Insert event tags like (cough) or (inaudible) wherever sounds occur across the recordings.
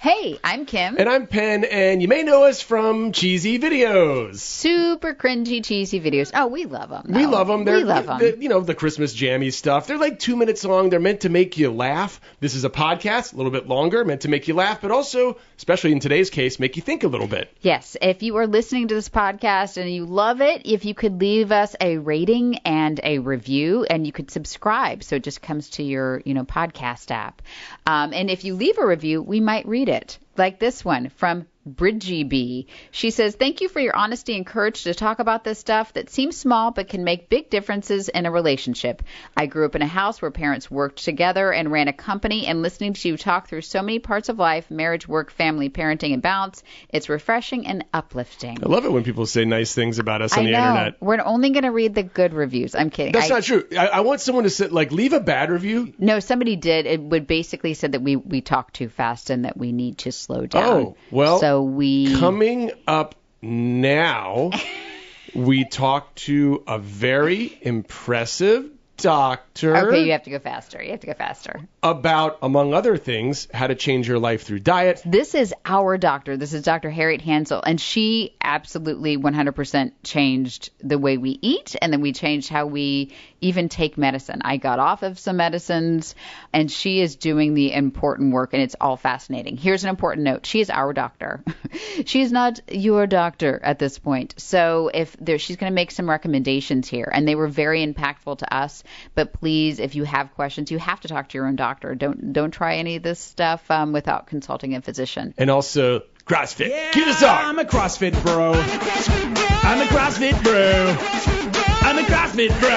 Hey, I'm Kim. And I'm Penn, and you may know us from cheesy videos. Super cringy, cheesy videos. Oh, we love them. We love them. They're, we love them. you know, the Christmas jammy stuff. They're like two minutes long. They're meant to make you laugh. This is a podcast, a little bit longer, meant to make you laugh, but also, especially in today's case, make you think a little bit. Yes, if you are listening to this podcast and you love it, if you could leave us a rating and a review, and you could subscribe, so it just comes to your, you know, podcast app. Um, and if you leave a review, we might read it, like this one from Bridgie B. She says, Thank you for your honesty and courage to talk about this stuff that seems small but can make big differences in a relationship. I grew up in a house where parents worked together and ran a company, and listening to you talk through so many parts of life marriage, work, family, parenting, and balance it's refreshing and uplifting. I love it when people say nice things about us on I the know. internet. We're only going to read the good reviews. I'm kidding. That's I- not true. I, I want someone to sit, like, leave a bad review. No, somebody did. It would basically said that we we talk too fast and that we need to slow down. Oh, well, so we Coming up now, (laughs) we talk to a very impressive doctor Okay, you have to go faster. You have to go faster. about, among other things, how to change your life through diet. This is our doctor. This is Dr. Harriet Hansell, and she absolutely 100% changed the way we eat, and then we changed how we even take medicine. I got off of some medicines, and she is doing the important work, and it's all fascinating. Here's an important note: she is our doctor. (laughs) she's not your doctor at this point. So if there, she's going to make some recommendations here, and they were very impactful to us. But please, if you have questions, you have to talk to your own doctor. Don't don't try any of this stuff um, without consulting a physician. And also, CrossFit. Cue the song. I'm a CrossFit bro. I'm a CrossFit bro. I'm a CrossFit bro. Bro.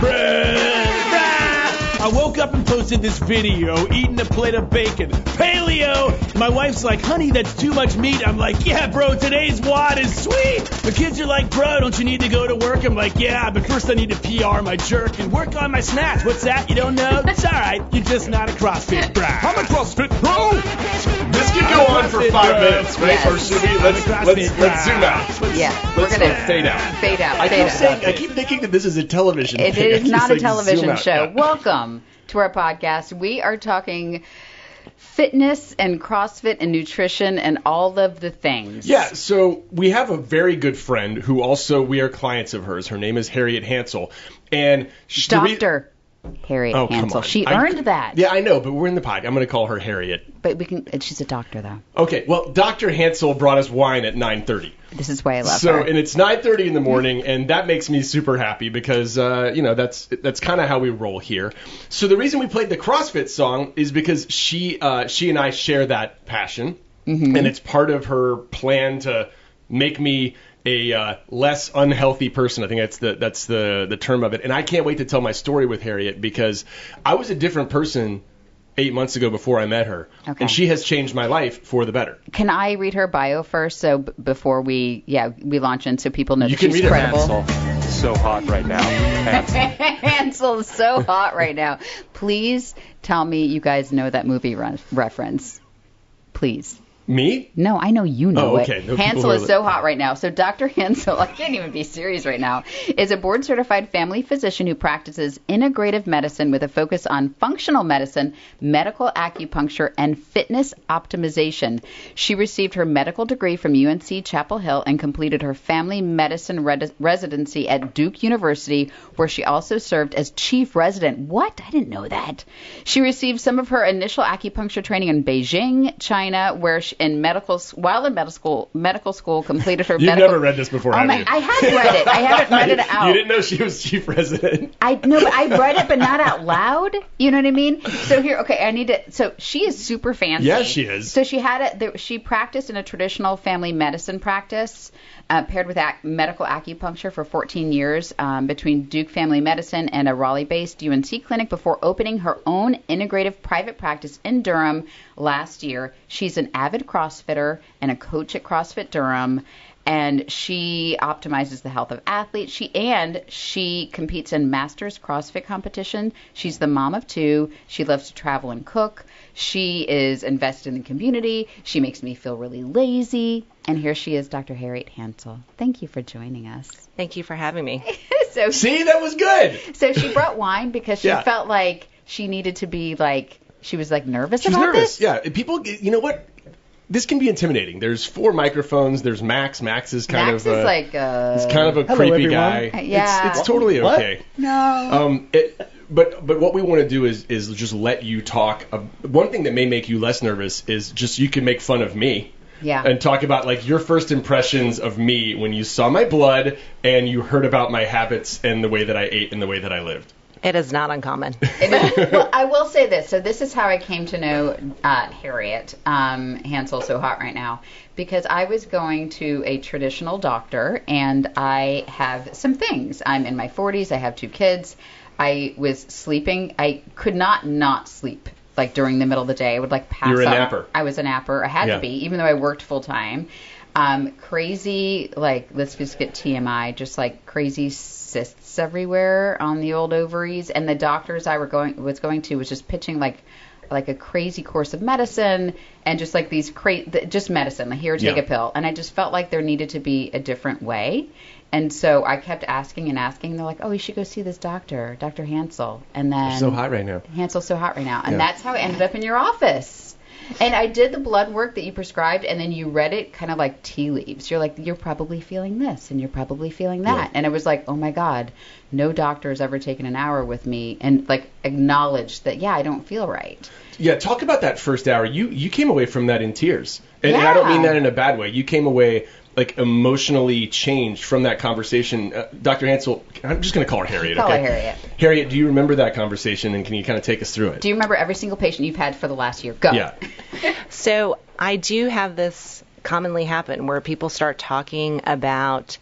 Bro. I woke up and posted this video eating a plate of bacon. Paleo! My wife's like, honey, that's too much meat. I'm like, yeah, bro, today's WOD is sweet. The kids are like, bro, don't you need to go to work? I'm like, yeah, but first I need to PR my jerk and work on my snatch. What's that? You don't know? It's alright. You're just not a CrossFit bro. I'm a CrossFit pro. This could go on for five minutes, right? Yes. Or should we? Let's let's let's zoom out. Yeah, we're gonna go fade out. Fade out. I fade keep out. saying, I keep thinking that this is a television. It thing. Is not a television show. Yeah. Welcome to our podcast. We are talking fitness and CrossFit and nutrition and all of the things. Yeah, so we have a very good friend who also we are clients of hers. Her name is Harriet Hansell, and sh- the re- Dr. Harriet Oh, Hansell. She I- earned that. Yeah, I know, but we're in the pod. I'm going to call her Harriet. But we can. She's a doctor though. Okay, well, Dr. Hansell brought us wine at 9:30. This is why I love So, her. and it's 9:30 in the morning, and that makes me super happy because uh, you know that's that's kind of how we roll here. So the reason we played the CrossFit song is because she uh, she and I share that passion, Mm-hmm. and it's part of her plan to make me a uh, less unhealthy person. I think that's the that's the the term of it. And I can't wait to tell my story with Harriet because I was a different person eight months ago before I met her, Okay. and she has changed my life for the better. Can I read her bio first, so b- before we yeah we launch in, so people know You that can she's read it, credible. Hansel, so hot right now. (laughs) Hansel. Hansel is so hot right now. Please tell me you guys know that movie re- reference. Please. Me? No, I know you know Oh, okay. it. No, Hansel is so hot right now. So Dr. (laughs) Hansell, I can't even be serious right now, is a board certified family physician who practices integrative medicine with a focus on functional medicine, medical acupuncture, and fitness optimization. She received her medical degree from UNC Chapel Hill and completed her family medicine residency at Duke University, where she also served as chief resident. What? I didn't know that. She received some of her initial acupuncture training in Beijing, China, where she, in medical while in medical school, medical school completed her (laughs) You've medical. never read this before, Oh have my! you? I have read it. I haven't read it (laughs) out. You didn't know she was chief resident. I no, but I read it, but not out (laughs) loud. You know what I mean? So here, okay, I need to. So she is super fancy. Yeah, she is. So she had it. She practiced in a traditional family medicine practice, uh, paired with ac- medical acupuncture for 14 years um, between Duke Family Medicine and a Raleigh-based UNC clinic before opening her own integrative private practice in Durham last year. She's an avid CrossFitter and a coach at CrossFit Durham and she optimizes the health of athletes. She and she competes in masters CrossFit competition. She's the mom of two. She loves to travel and cook. She is invested in the community. She makes me feel really lazy. And here she is, Dr. Harriet Hansell. Thank you for joining us. Thank you for having me. (laughs) so See, that was good. so she brought wine because she Yeah. felt like she needed to be like she was like nervous She's about nervous. this. Yeah, people, you know what? This can be intimidating. There's four microphones. There's Max. Max is kind Max of is uh, like uh It's kind of a Hello, creepy everyone. guy. Uh, yeah. It's, it's totally What? okay. no. Um, it, but but what we want to do is is just let you talk. Uh, one thing that may make you less nervous is just you can make fun of me. Yeah. And talk about like your first impressions of me when you saw my blood and you heard about my habits and the way that I ate and the way that I lived. It is not uncommon. (laughs) well, I will say this. So this is how I came to know uh, Harriet um, Hansell so hot right now because I was going to a traditional doctor and I have some things. I'm in my 40s. I have two kids. I was sleeping. I could not not sleep like during the middle of the day. I would like pass You were a out. napper. I was a napper. I had Yeah. to be, even though I worked full time. Um, crazy, like let's just get TMI, just like crazy cysts everywhere on the old ovaries, and the doctors I were going was going to was just pitching like like a crazy course of medicine and just like these cra- th- just medicine like here take Yeah. a pill and i just felt like there needed to be a different way and so i kept asking and asking and they're like oh you should go see this doctor dr hansell and then so hot right now. Hansel's so hot right now. And Yeah. that's how I ended up in your office. And I did the blood work that you prescribed, and then you read it kind of like tea leaves. You're like, you're probably feeling this, and you're probably feeling that. Yeah. And it was like, oh my God, no doctor has ever taken an hour with me and like acknowledged that, yeah, I don't feel right. Yeah, talk about that first hour. You you came away from that in tears, and, and I don't mean that in a bad way. You came away like emotionally changed from that conversation. Uh, Dr. Hansell, I'm just going to call her Harriet. Call her? Harriet. Harriet, do you remember that conversation, and can you kind of take us through it? Do you remember every single patient you've had for the last year? Go. yeah. (laughs) So I do have this commonly happen where people start talking about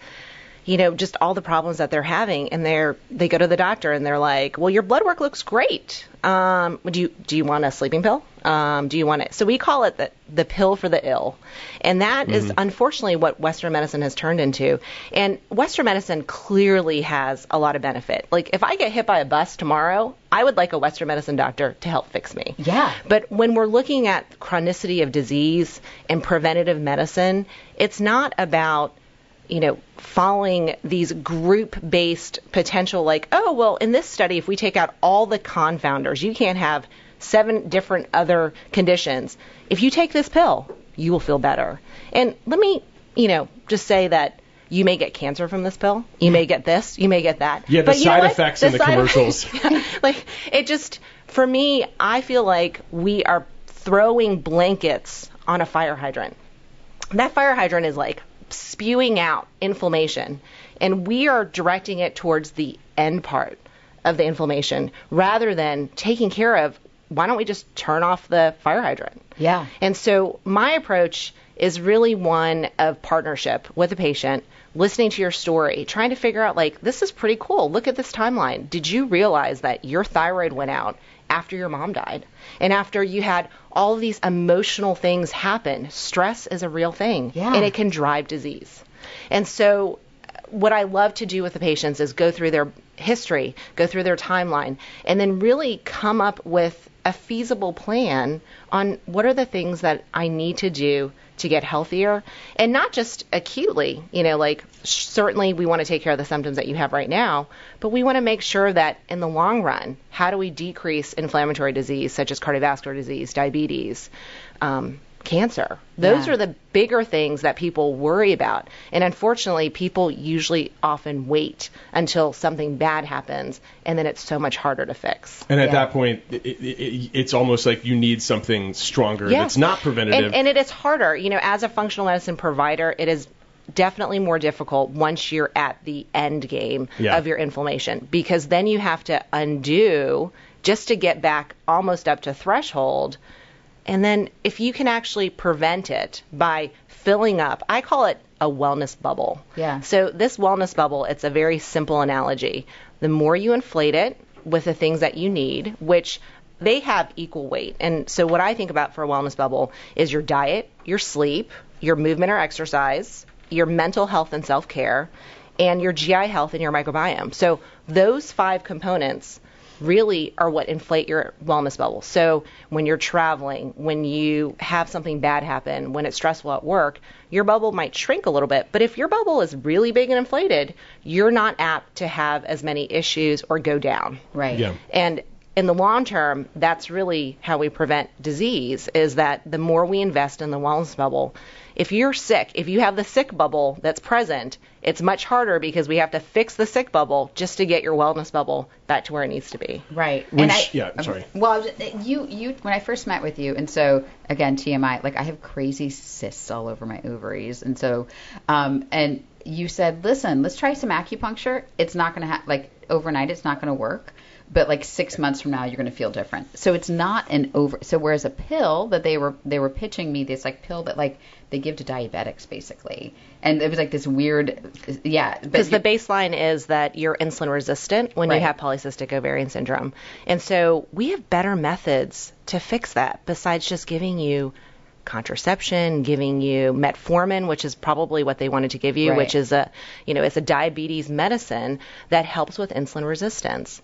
you know just all the problems that they're having and they're they go to the doctor and they're like well your blood work looks great. Um do you do you want a sleeping pill? Um do you want it? So we call it the the pill for the ill. And that is unfortunately what western medicine has turned into. And western medicine clearly has a lot of benefit. Like if i get hit by a bus tomorrow i would like a western medicine doctor to help fix me. Yeah. but when we're looking at chronicity of disease and preventative medicine, it's not about you know, following these group based potential, like, oh, well, in this study, if we take out all the confounders, you can't have seven different other conditions. If you take this pill, you will feel better. And let me, you know, just say that you may get cancer from this pill. You may get this. You may get that. Yeah, the But you know side effects in the commercials. (laughs) effects- like, it just, for me, I feel like we are throwing blankets on a fire hydrant that fire hydrant is like spewing out inflammation, and we are directing it towards the end part of the inflammation rather than taking care of why don't we just turn off the fire hydrant? Yeah. And so my approach is really one of partnership with the patient, listening to your story, trying to figure out like this is pretty cool. Look at this timeline. Did you realize that your thyroid went out after your mom died and after you had all these emotional things happen. Stress is a real thing Yeah. and it can drive disease. And so what I love to do with the patients is go through their history, go through their timeline, and then really come up with a feasible plan on what are the things that I need to do to get healthier and not just acutely, you know, like sh- certainly we want to take care of the symptoms that you have right now, but we want to make sure that in the long run, how do we decrease inflammatory disease such as cardiovascular disease, diabetes, um, cancer? Those Yeah. are the bigger things that people worry about. And unfortunately, people usually often wait until something bad happens, and then it's so much harder to fix. And at Yeah. that point, it, it, it, it's almost like you need something stronger Yes. that's not preventative. And, and it is harder. You know, as a functional medicine provider, it is definitely more difficult once you're at the end game Yeah. of your inflammation because then you have to undo just to get back almost up to threshold. And then if you can actually prevent it by filling up, I call it a wellness bubble. Yeah. So this wellness bubble, it's a very simple analogy. The more you inflate it with the things that you need, which they have equal weight. And so what I think about for a wellness bubble is your diet, your sleep, your movement or exercise, your mental health and self-care, and your GI health and your microbiome. So those five components really are what inflate your wellness bubble. So when you're traveling, when you have something bad happen, when it's stressful at work, your bubble might shrink a little bit. But if your bubble is really big and inflated, you're not apt to have as many issues or go down. Right. Yeah. And in the long term, that's really how we prevent disease is that the more we invest in the wellness bubble, if you're sick, if you have the sick bubble that's present, it's much harder because we have to fix the sick bubble just to get your wellness bubble back to where it needs to be. Right. Which- and I, yeah, I'm sorry. Well, you you when I first met with you, and so again TMI, like I have crazy cysts all over my ovaries, and so um and you said, listen, let's try some acupuncture. It's not gonna ha- like overnight, it's not gonna work. But like six months from now, you're going to feel different. So it's not an over. So whereas a pill that they were they were pitching me this like pill that like they give to diabetics basically, and it was like this weird, yeah. Because the baseline is that you're insulin resistant when Right. you have polycystic ovarian syndrome. And so we have better methods to fix that besides just giving you contraception, giving you metformin, which is probably what they wanted to give you, Right. which is a, you know, it's a diabetes medicine that helps with insulin resistance.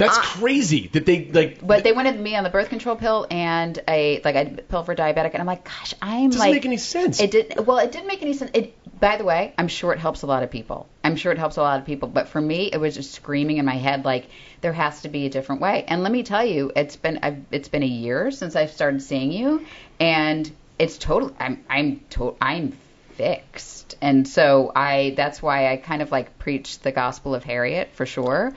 That's crazy that they like. But they wanted me on the birth control pill and a like a pill for diabetic, and I'm like, gosh, I'm like. doesn't like, make any sense. It didn't. well. It didn't make any sense. It. By the way, I'm sure it helps a lot of people. I'm sure it helps a lot of people. But for me, it was just screaming in my head like there has to be a different way. And let me tell you, it's been I've, it's been a year since I've started seeing you, and it's total. I'm I'm to, I'm fixed. And so I that's why I kind of like preach the gospel of Harriet for sure.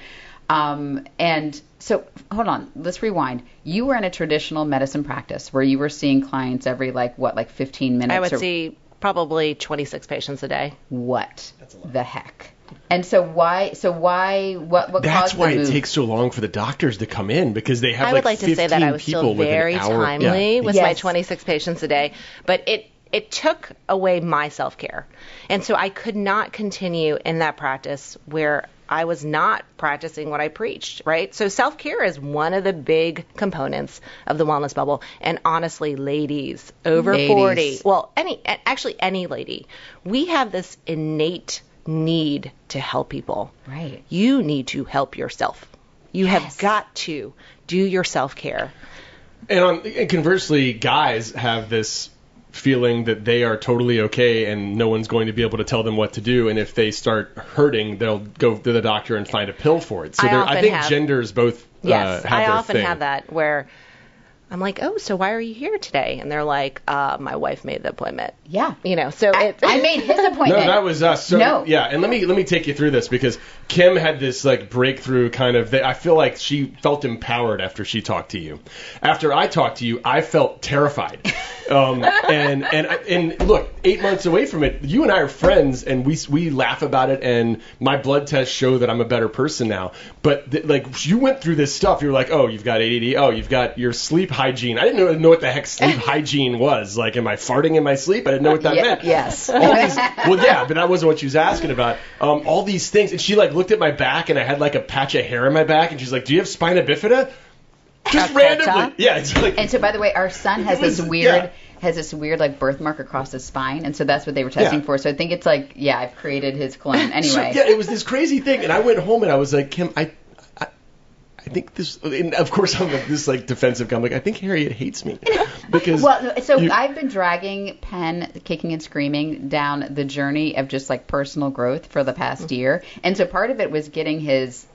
Um, and so hold on, let's rewind. You were in a traditional medicine practice where you were seeing clients every like what like 15 minutes I would or see probably 26 patients a day. what the heck? And so why so why what what That's caused why the it move? takes so long for the doctors to come in because they have I like would like to say that I was people still within very timely Yeah. with my 26 patients a day, but it it took away my self care, and so I could not continue in that practice where I was not practicing what I preached. Right, so self care is one of the big components of the wellness bubble, and honestly, ladies over Ladies. 40, well, any actually any lady, we have this innate need to help people. Right. You need to help yourself. You have got to do your self care. And, on, and conversely, guys have this feeling that they are totally okay and no one's going to be able to tell them what to do. And if they start hurting, they'll go to the doctor and find a pill for it. So I I think have- genders both Yes, uh, I often thing. have that where I'm like, oh, so why are you here today? And they're like, uh, my wife made the appointment. Yeah. You know, so I, it, I made his (laughs) appointment. No, that was us. So No. yeah, and let me let me take you through this because Kim had this like breakthrough kind of. I feel like she felt empowered after she talked to you. After I talked to you, I felt terrified (laughs) Um, and and and look, eight months away from it, you and I are friends, and we we laugh about it. And my blood tests show that I'm a better person now. But th- like you went through this stuff, you're like, oh, you've got ADD. Oh, you've got your sleep hygiene. I didn't know, know what the heck sleep (laughs) hygiene was. Like, am I farting in my sleep? I didn't know what that Yeah, meant. yes. These, well, yeah, but that wasn't what she was asking about. Um, all these things, and she like looked at my back, and I had like a patch of hair in my back, and she's like, "Do you have spina bifida?" Just randomly, yeah. It's like And so, by the way, our son has was- this (laughs) weird yeah. has this weird like birthmark across his spine, and so that's what they were testing Yeah. for. So I think it's like, yeah, I've created his clone. (laughs) So, Anyway, yeah, it was this crazy thing, and I went home and I was like, Kim, I, I, I think this. And of course, I'm like, this like defensive guy. I'm like, I think Harriet hates me because. (laughs) Well, so you- I've been dragging Penn kicking and screaming down the journey of just like personal growth for the past Mm-hmm. year. And so part of it was getting his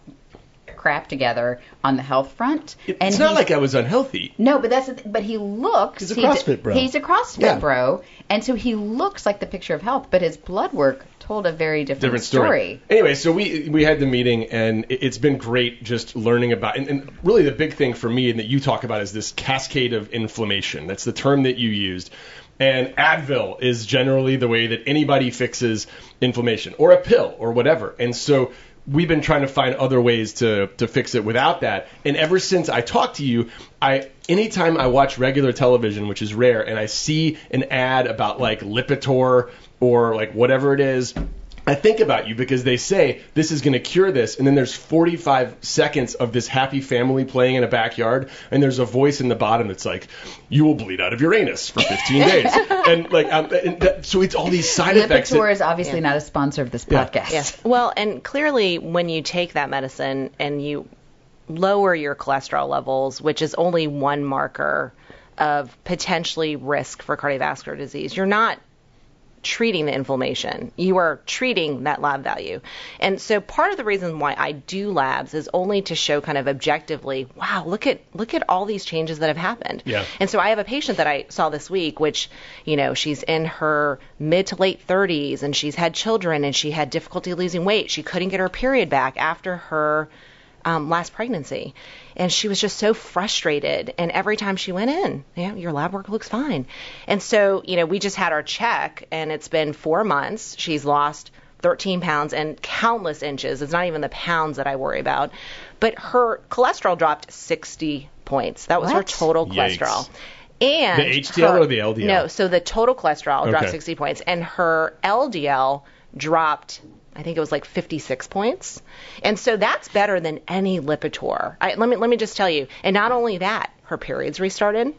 crap together on the health front. it's and not like I was unhealthy. No, but that's but he looks He's a CrossFit bro. He's a CrossFit Yeah. bro, and so he looks like the picture of health, but his blood work told a very different, different story. Anyway, so we we had the meeting, and it- it's been great just learning about. And, and really, the big thing for me, and that you talk about, is this cascade of inflammation. That's the term that you used. And Advil is generally the way that anybody fixes inflammation, or a pill, or whatever. And so we've been trying to find other ways to to fix it without that. And ever since I talked to you, I anytime I watch regular television, which is rare, and I see an ad about like Lipitor or like whatever it is, I think about you because they say this is going to cure this, and then there's 45 seconds of this happy family playing in a backyard, and there's a voice in the bottom that's like, "You will bleed out of your anus for 15 (laughs) days," and like, um, and that, so it's all these side effects. that- Lipitor is obviously not a sponsor of this Yeah. podcast. Yes. Well, and clearly, when you take that medicine and you lower your cholesterol levels, which is only one marker of potentially risk for cardiovascular disease, you're not treating the inflammation. You are treating that lab value. And so part of the reason why I do labs is only to show kind of objectively, wow, look at look at all these changes that have happened. Yeah. And so I have a patient that I saw this week which, you know, she's in her mid to late 30s and she's had children and she had difficulty losing weight. She couldn't get her period back after her um, last pregnancy. And she was just so frustrated. And every time she went in, you know, your lab work looks fine. And so, you know, we just had our check, and it's been four months. She's lost 13 pounds and countless inches. It's not even the pounds that I worry about. But her cholesterol dropped 60 points. That was her What? total Yikes. cholesterol. And The HDL her- or the LDL? No, so the total cholesterol dropped 60 points, and her LDL dropped. I think it was like 56 points, and so that's better than any Lipitor. I, let me let me just tell you. And not only that, her periods restarted.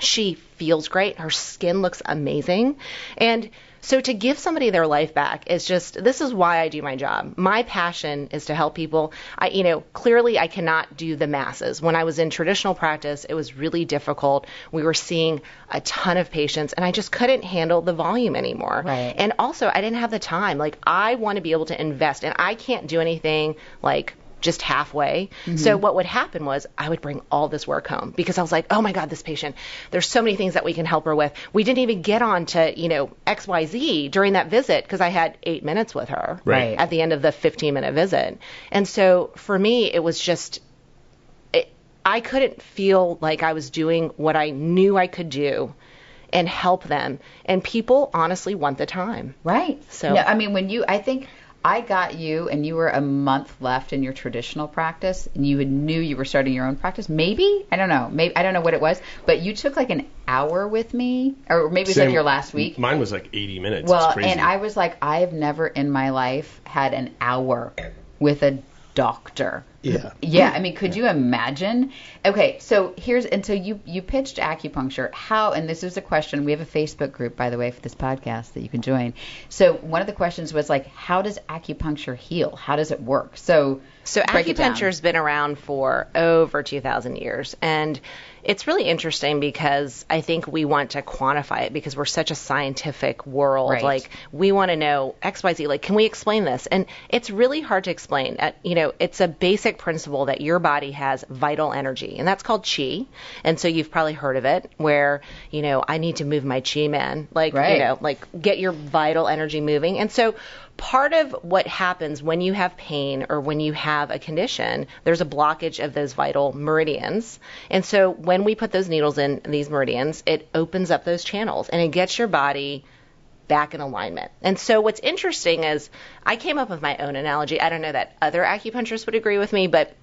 She feels great. Her skin looks amazing, and so to give somebody their life back is just this is why I do my job. My passion is to help people. I you know, clearly I cannot do the masses. When I was in traditional practice, it was really difficult. We were seeing a ton of patients and I just couldn't handle the volume anymore. Right. And also I didn't have the time. Like I want to be able to invest and I can't do anything like just halfway. Mm-hmm. So what would happen was I would bring all this work home because I was like, oh my God, this patient, there's so many things that we can help her with. We didn't even get on to, you know, XYZ during that visit because I had eight minutes with her Right. at the end of the 15 minute visit. And so for me, it was just, it, I couldn't feel like I was doing what I knew I could do and help them. And people honestly want the time. Right. So- no, I mean, when you, I think I got you, and you were a month left in your traditional practice, and you knew you were starting your own practice. Maybe I don't know. Maybe I don't know what it was, but you took like an hour with me, or maybe it was like your last week. Mine was like 80 minutes. Well, it's crazy. and I was like, I have never in my life had an hour with a doctor. Yeah. Yeah, I mean, could you imagine? Okay, so here's and so you you pitched acupuncture. How? And this is a question. We have a Facebook group, by the way, for this podcast that you can join. So one of the questions was like, how does acupuncture heal? How does it work? So So break it down. acupuncture's been around for over 2,000 years, and it's really interesting because I think we want to quantify it because we're such a scientific world. Right. Like we want to know X, Y, Z. Like, can we explain this? And it's really hard to explain. Uh, you know, it's a basic principle that your body has vital energy, and that's called chi. And so you've probably heard of it, where you know I need to move my chi, man. Like Right. you know, like get your vital energy moving. And so part of what happens when you have pain or when you have a condition, there's a blockage of those vital meridians. And so when we put those needles in these meridians, it opens up those channels and it gets your body back in alignment. And so what's interesting is I came up with my own analogy. I don't know that other acupuncturists would agree with me, but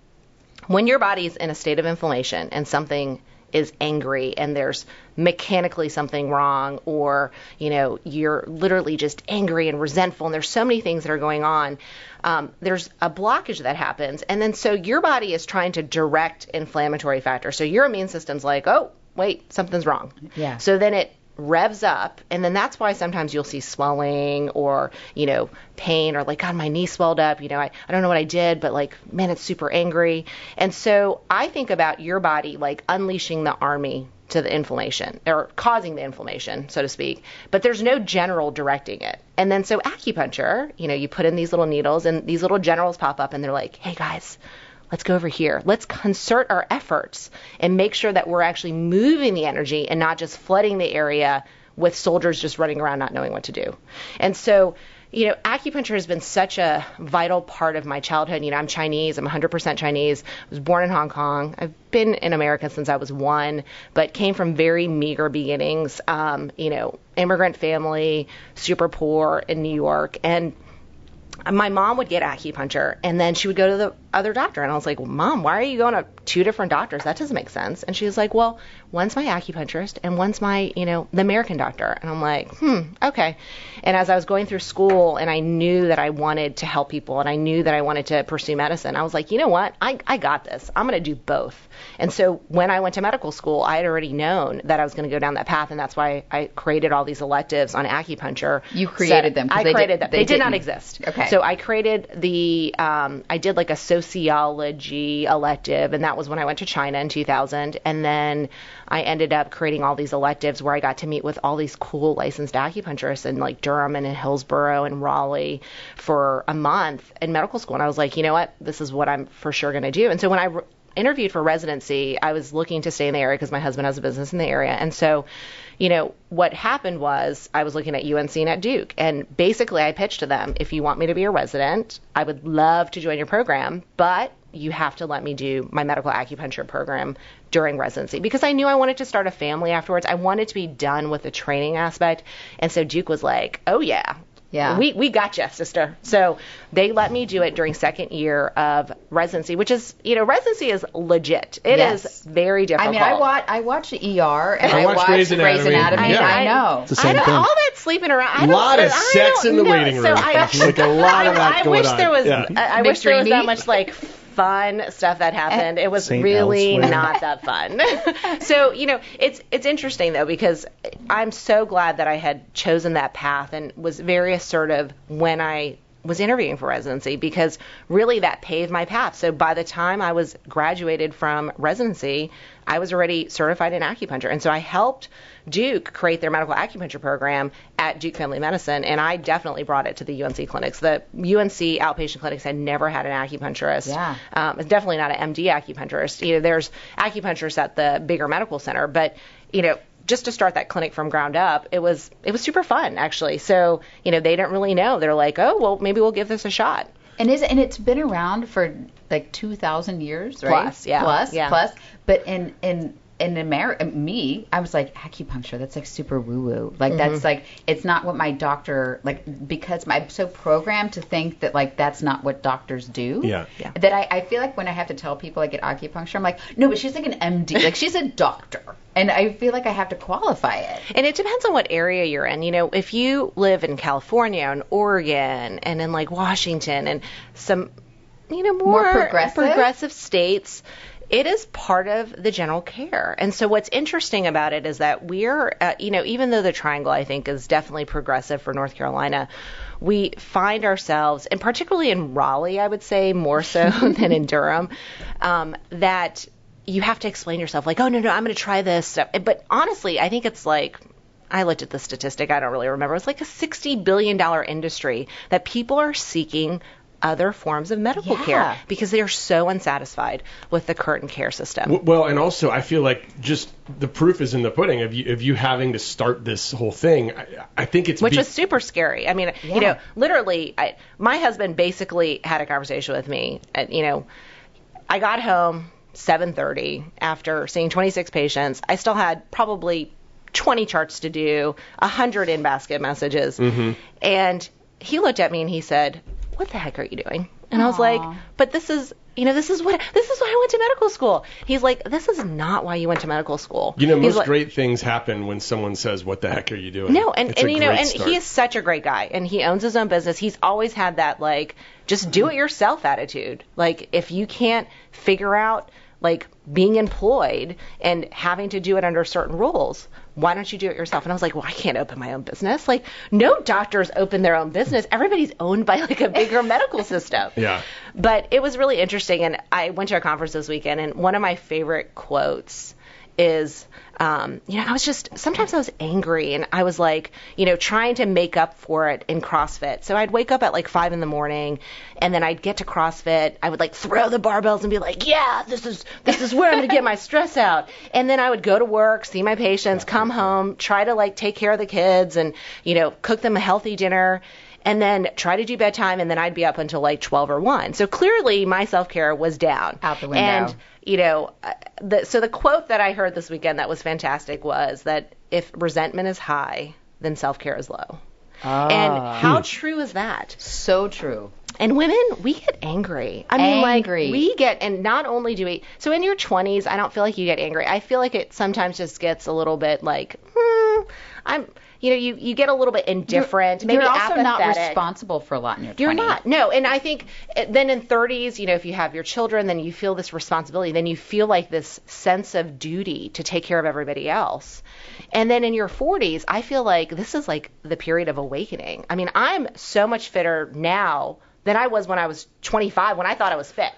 when your body's in a state of inflammation and something is angry and there's mechanically something wrong or you know you're literally just angry and resentful and there's so many things that are going on um, there's a blockage that happens. And then so your body is trying to direct inflammatory factors. So your immune system's like oh wait something's wrong. Yeah. so then it revs up and then that's why sometimes you'll see swelling or you know pain or like god my knee swelled up you know I, I don't know what i did but like man it's super angry. And so i think about your body like unleashing the army to the inflammation or causing the inflammation so to speak but there's no general directing it. And then so acupuncture you know you put in these little needles and these little generals pop up and they're like hey guys let's go over here. Let's concert our efforts and make sure that we're actually moving the energy and not just flooding the area with soldiers just running around not knowing what to do. And so, you know, acupuncture has been such a vital part of my childhood. You know, I'm Chinese, I'm 100% Chinese. I was born in Hong Kong. I've been in America since I was one, but came from very meager beginnings. Um, you know, immigrant family, super poor in New York. And my mom would get acupuncture and then she would go to the other doctor and I was like, "Mom, why are you going to two different doctors? That doesn't make sense." And she was like, "Well, one's my acupuncturist and one's my, you know, the American doctor." And I'm like, "Hmm, okay." And as I was going through school and I knew that I wanted to help people and I knew that I wanted to pursue medicine, I was like, "You know what? I I got this. I'm going to do both." And so when I went to medical school, I had already known that I was going to go down that path and that's why I created all these electives on acupuncture. You created them. I they did- created them. they They, did not exist. Okay. So I created the, um, I did like a sociology elective, and that was when I went to China in 2000. And then I ended up creating all these electives where I got to meet with all these cool licensed acupuncturists in like Durham and in Hillsborough and Raleigh for a month in medical school. And I was like, you know what? This is what I'm for sure going to do. And so when I re- interviewed for residency, I was looking to stay in the area because my husband has a business in the area. And so, you know, what happened was I was looking at UNC and at Duke. And basically, I pitched to them if you want me to be a resident, I would love to join your program, but you have to let me do my medical acupuncture program during residency because I knew I wanted to start a family afterwards. I wanted to be done with the training aspect. And so Duke was like, oh, yeah. Yeah. We we got you, sister. So they let me do it during second year of residency, which is you know residency is legit. It is Yes. very difficult. I mean, I watch I watch ER and I I, watch watch Grey's Grey's Anatomy. Anatomy. Yeah. I know. It's the I same don't, thing. all that sleeping around. I A don't, lot of I sex don't in the know. waiting So room. I, Like a lot of I, that I going wish on. there was. Yeah. I, I wish there was McDreamy? that much like fun stuff that happened. It was Saint really Elsewhere. not that fun. (laughs) so you know, it's it's interesting though because I'm so glad that I had chosen that path and was very assertive when I was interviewing for residency because really that paved my path. So by the time I was graduated from residency, I was already certified in acupuncture. And so I helped Duke create their medical acupuncture program at Duke Family Medicine, and I definitely brought it to the UNC clinics. The UNC outpatient clinics had never had an acupuncturist. Yeah. Um, it's definitely not an MD acupuncturist. You know, there's acupuncturists at the bigger medical center, but you know, just to start that clinic from ground up, it was it was super fun actually. So you know, they didn't really know. They're like, oh well, maybe we'll give this a shot. And is and it's been around for like two thousand years, right? Plus, yeah, Plus, yeah. plus. But in in in America, me, I was like acupuncture. That's like super woo woo. Like Mm-hmm. that's like it's not what my doctor like because I'm so programmed to think that like that's not what doctors do. Yeah. Yeah. That I, I feel like when I have to tell people I get acupuncture, I'm like, no, but she's like an MD. like she's a doctor, and I feel like I have to qualify it. And it depends on what area you're in. You know, if you live in California and Oregon and in like Washington and some, you know, more, More progressive? progressive states, it is part of the general care. And so what's interesting about it is that we're, uh, you know, even though the triangle I think is definitely progressive for North Carolina, we find ourselves, and particularly in Raleigh, I would say more so (laughs) (laughs) than in Durham, um, that you have to explain yourself like, oh no no, I'm going to try this stuff. But honestly, I think it's like I looked at the statistic. I don't really remember. It was like a 60 billion dollar industry that people are seeking other forms of medical Yeah. care because they are so unsatisfied with the current care system. Well, and also I feel like just the proof is in the pudding of you of you having to start this whole thing. I, I think it's which be- was super scary. I mean, you know, literally, I, my husband basically had a conversation with me. And, you know, I got home 7:30 after seeing 26 patients. I still had probably 20 charts to do, 100 in basket messages, mm-hmm. and he looked at me and he said, "What the heck are you doing?" And I was like, "But this is." You know, this is what this is why I went to medical school. He's like, this is not why you went to medical school. you know He's most like- great things happen when someone says, "What the heck are you doing?" no, and, It's and you know, and start. he is such a great guy, and he owns his own business. He's always had that like just do it yourself attitude. Like if you can't figure out like being employed and having to do it under certain rules, why don't you do it yourself? And I was like, well, I can't open my own business. Like no doctors open their own business. Everybody's owned by like a bigger (laughs) medical system. Yeah. But it was really interesting, and I went to a conference this weekend, and one of my favorite quotes is, um, you know, I was just sometimes I was angry, and I was like, you know, trying to make up for it in CrossFit. So I'd wake up at like five in the morning, and then I'd get to CrossFit. I would like throw the barbells and be like, yeah, this is this is where I'm gonna get my stress out. And then I would go to work, see my patients, come home, try to like take care of the kids, and you know, cook them a healthy dinner and then try to do bedtime, and then I'd be up until like 12 or 1. So clearly, my self care was down. Out the window. And, you know, uh, the, so the quote that I heard this weekend that was fantastic was that if resentment is high, then self care is low. And Ah. how true is that? So true. And women, we get angry. I mean, Angry. like we get, and not only do we. So in your 20s, I don't feel like you get angry. I feel like it sometimes just gets a little bit like, hmm, I'm. You know, you you get a little bit indifferent, maybe You're also not responsible for a lot in your 20s. You're not. No, and I think uh, then in 30s, you know, if you have your children, then you feel this responsibility. Then you feel like this sense of duty to take care of everybody else. And then in your 40s, I feel like this is like the period of awakening. I mean, I'm so much fitter now than I was when I was 25 when I thought I was fit.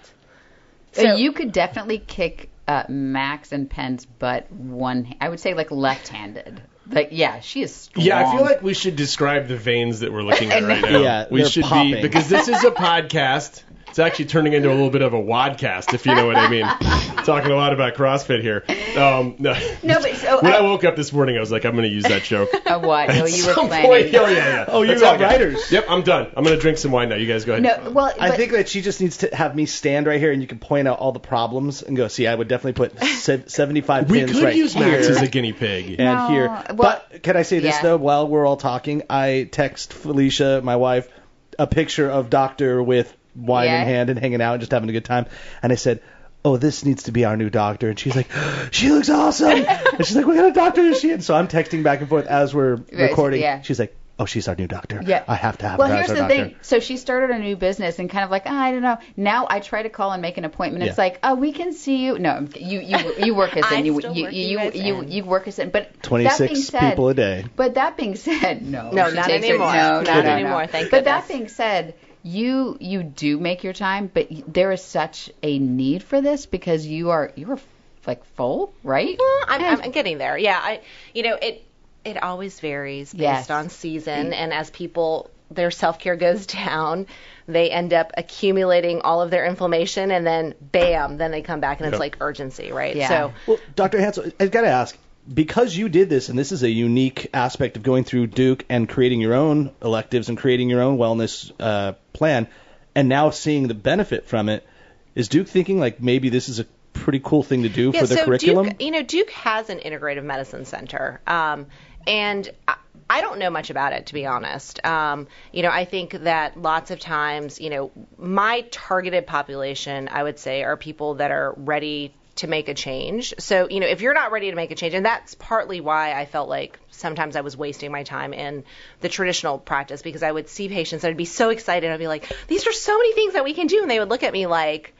So you could definitely kick uh, Max and Penn's butt one. I would say like left-handed. Like yeah, she is strong. Yeah, I feel like we should describe the veins that we're looking (laughs) at right now. Yeah, we they're should popping. be because this is a podcast. It's actually turning into a little bit of a wadcast, if you know what I mean. (laughs) Talking a lot about CrossFit here. Um, no. No, but so when I, I- woke up this morning, I was like, I'm going to use that joke. (laughs) a what? No, At you were some planning. point. Oh yeah, yeah. Oh, you That's got writers. Yep, I'm done. I'm going to drink some wine now. You guys go ahead. No, well, I but- think that she just needs to have me stand right here, and you can point out all the problems and go. See, I would definitely put se- (laughs) 75 we pins could right use here Max as a guinea pig. and No, here. well, but can I say this yeah. though? While we're all talking, I text Felicia, my wife, a picture of Doctor with wine Yeah. in hand and hanging out and just having a good time, and I said. Oh, this needs to be our new doctor, and she's like, (gasps) she looks awesome. and she's like, what kind of doctor is she? And so I'm texting back and forth as we're recording. yeah. She's like, oh, she's our new doctor. Yeah. I have to have her. Well, her here's as the our thing. So she started a new business and kind of like, ah, I don't know. Now I try to call and make an appointment. It's like, oh, we can see you. No, you you you work us (laughs) in. I'm You still you working you you guys you, in. you work us in. But that 26 being said, people a day. But that being said, no, No, not takes it- anymore. no, Not no, no, anymore, no. thank But that being said, you you do make your time, but there is such a need for this because you are you are like full, right? Mm-hmm. Well, I'm, I'm getting there. Yeah, I, you know, it it always varies based Yes. on season, mm. and as people their self care goes (laughs) down, they end up accumulating all of their inflammation, and then bam, then they come back and it's Yep. like urgency, right? Yeah. So Well, Dr. Hansell, I've got to ask, because you did this, and this is a unique aspect of going through Duke and creating your own electives and creating your own wellness uh, plan, and now seeing the benefit from it, is Duke thinking like maybe this is a pretty cool thing to do yeah, for the so curriculum? Duke, you know, Duke has an integrative medicine center, um, and I, I don't know much about it to be honest. Um, you know, I think that lots of times, you know, my targeted population, I would say, are people that are ready to make a change. So, you know, if you're not ready to make a change, and that's partly why I felt like sometimes I was wasting my time in the traditional practice because I would see patients and I'd be so excited. I'd be like, these are so many things that we can do. And they would look at me like,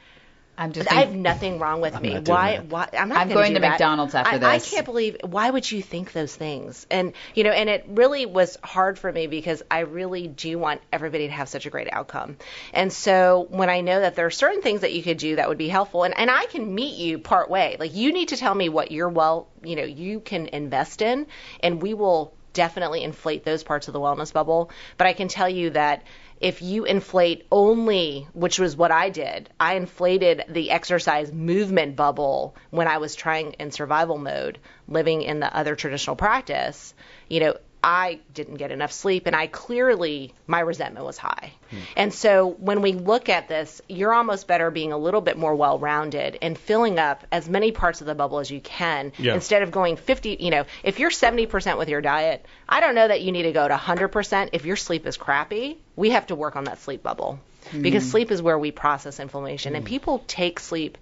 I'm just. I have nothing wrong with me. not doing Why? that. Why? I'm not. I'm do to that. McDonald's after I, I can't believe. Why would you think those things? And you know, and it really was hard for me because I really do want everybody to have such a great outcome. And so when I know that there are certain things that you could do that would be helpful, and and I can meet you part way. Like you need to tell me what you're well, you know, you can invest in, and we will definitely inflate those parts of the wellness bubble. But I can tell you that if you inflate only, which was what I did, I inflated the exercise movement bubble when I was trying in survival mode, living in the other traditional practice. You know, I didn't get enough sleep, and I clearly, my resentment was high. Hmm. And so when we look at this, you're almost better being a little bit more well rounded and filling up as many parts of the bubble as you can Yeah. instead of going 50. You know, if you're 70% with your diet, I don't know that you need to go to 100%. If your sleep is crappy, we have to work on that sleep bubble because sleep is where we process inflammation, and people take sleep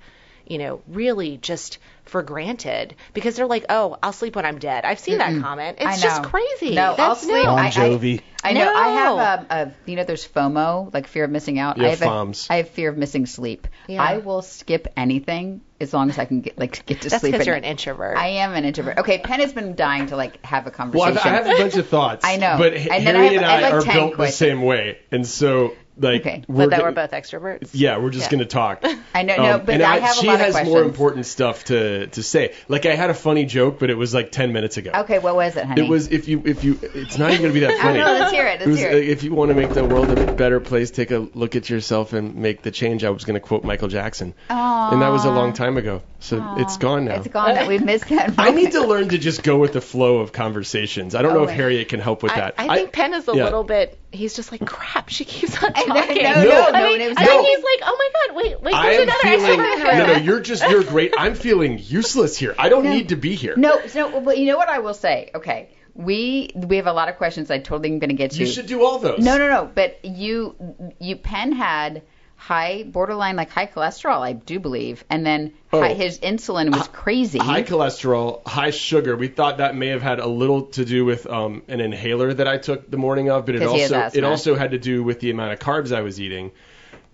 you know, really just for granted because they're like, oh, I'll sleep when I'm dead. I've seen that comment. It's I know. just crazy. No, I'll That's sleep. no. Bon I, Jovi. I, I know. I have a, a, you know, there's FOMO, like fear of missing out. Yeah, I have FOMs. A, I have fear of missing sleep. Yeah. I will skip anything as long as I can get like get to That's sleep. because you're an introvert. I am an introvert. Okay, Penn has been dying to like have a Well, conversation. I've, I have a bunch of thoughts. (laughs) I know. But And then Harry I have- and I have, I, like, are 10 built the same way, and so like Okay. we're but that gonna- we're both extroverts. Yeah, we're just Yeah. going to talk. (laughs) I know, no, um, but and I have a she lot of has more important stuff to to say. Like I had a funny joke, but it was like 10 minutes ago. Okay, what was it, honey? It was if you if you it's not even going to be that (laughs) funny. don't know. Let's hear it. Let's was, hear it. If you want to make the world a better place, take a look at yourself and make the change. I was going to quote Michael Jackson, and that was a long time ago. So it's gone now. It's gone. That we've missed that. (laughs) I need to learn to just go with the flow of conversations. I don't oh, know Oh, if wait. Harriet can help with I, that. I think Penn is a yeah. little bit. He's just like crap. She keeps on (laughs) I know, talking. no, I no, mean, no, it was- I no. think he's like, oh my god, wait, wait, I there's am another feeling extrovert no, no. You're just you're great. I'm feeling useless here. I don't No. need to be here. No, no, but you know what I will say? Okay, we we have a lot of questions. I totally am going to get to. You should do all those. No, no, no. But you, you Penn had high, borderline like high cholesterol, I do believe, and then Oh. high, his insulin was crazy. High cholesterol, high sugar. We thought that may have had a little to do with um, an inhaler that I took the morning of, but it also it also had to do with the amount of carbs I was eating.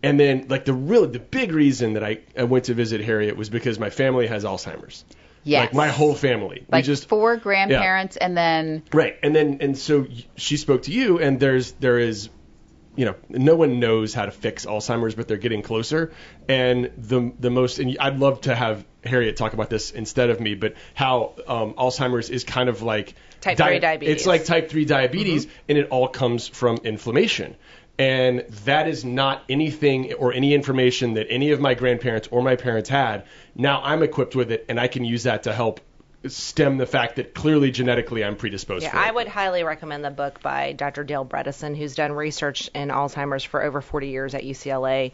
And then, like the really the big reason that I, I went to visit Harriet was because my family has Alzheimer's. yes, Like my whole family. like we just four grandparents, and then Right, and then and so she spoke to you, and there's there is, you know, no one knows how to fix Alzheimer's, but they're getting closer. And the the most, and I'd love to have Harriet talk about this instead of me, but how um, Alzheimer's is kind of like Type 3 diabetes. It's like type three diabetes, and it all comes from inflammation. And that is not anything or any information that any of my grandparents or my parents had. Now I'm equipped with it, and I can use that to help stem the fact that clearly genetically I'm predisposed Yeah. I would highly recommend the book by Dr. Dale Bredesen, who's done research in Alzheimer's for over 40 years at UCLA,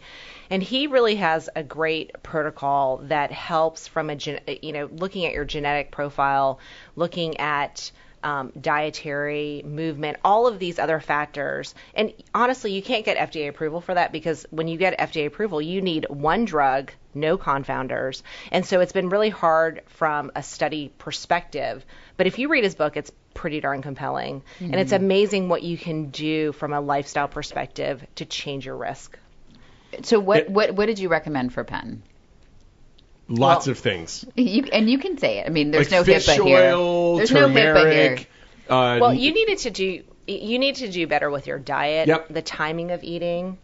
and he really has a great protocol that helps from a gen- you know looking at your genetic profile, looking at um, dietary movement, all of these other factors. And honestly, you can't get FDA approval for that because when you get FDA approval, you need one drug, no confounders. And so it's been really hard from a study perspective. But if you read his book, it's pretty darn compelling. And it's amazing what you can do from a lifestyle perspective to change your risk. so what It- what what did you recommend for Penn? Lots well- of things. You and you can say it. I mean, there's like no fish HIPAA oil, here. There's no HIPAA here. Uh, Well, you needed to do you need to do better with your diet, Yep. the timing of eating.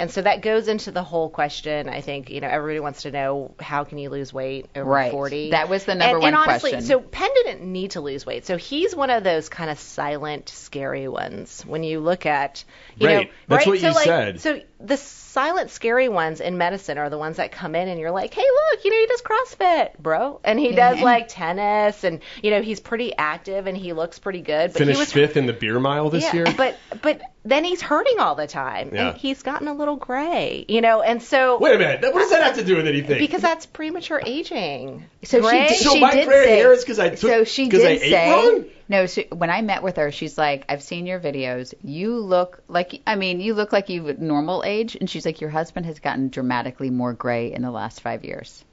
And so that goes into the whole question. I think, you know, everybody wants to know how can you lose weight over Right. 40? That was the number and, one and honestly, question. So Penn didn't need to lose weight. So he's one of those kind of silent, scary ones. When you look at, you Right. know, That's right? what so you like, said. So the silent, scary ones in medicine are the ones that come in and you're like, hey, look, you know, he does CrossFit, bro, and he does like tennis, and you know, he's pretty active and he looks pretty good. But finished he was fifth in the beer mile this yeah, year. But but then he's hurting all the time, Yeah. and he's gotten a little gray, you know, and so Wait a minute. What does that have to do with anything? because that's premature aging. So Gray- she did, So she my did gray say, hair is 'cause I took- so she 'cause did I ate say wrong? no. So when I met with her, she's like, I've seen your videos. You look like I mean, you look like you normal age, and she's like, your husband has gotten dramatically more gray in the last five years.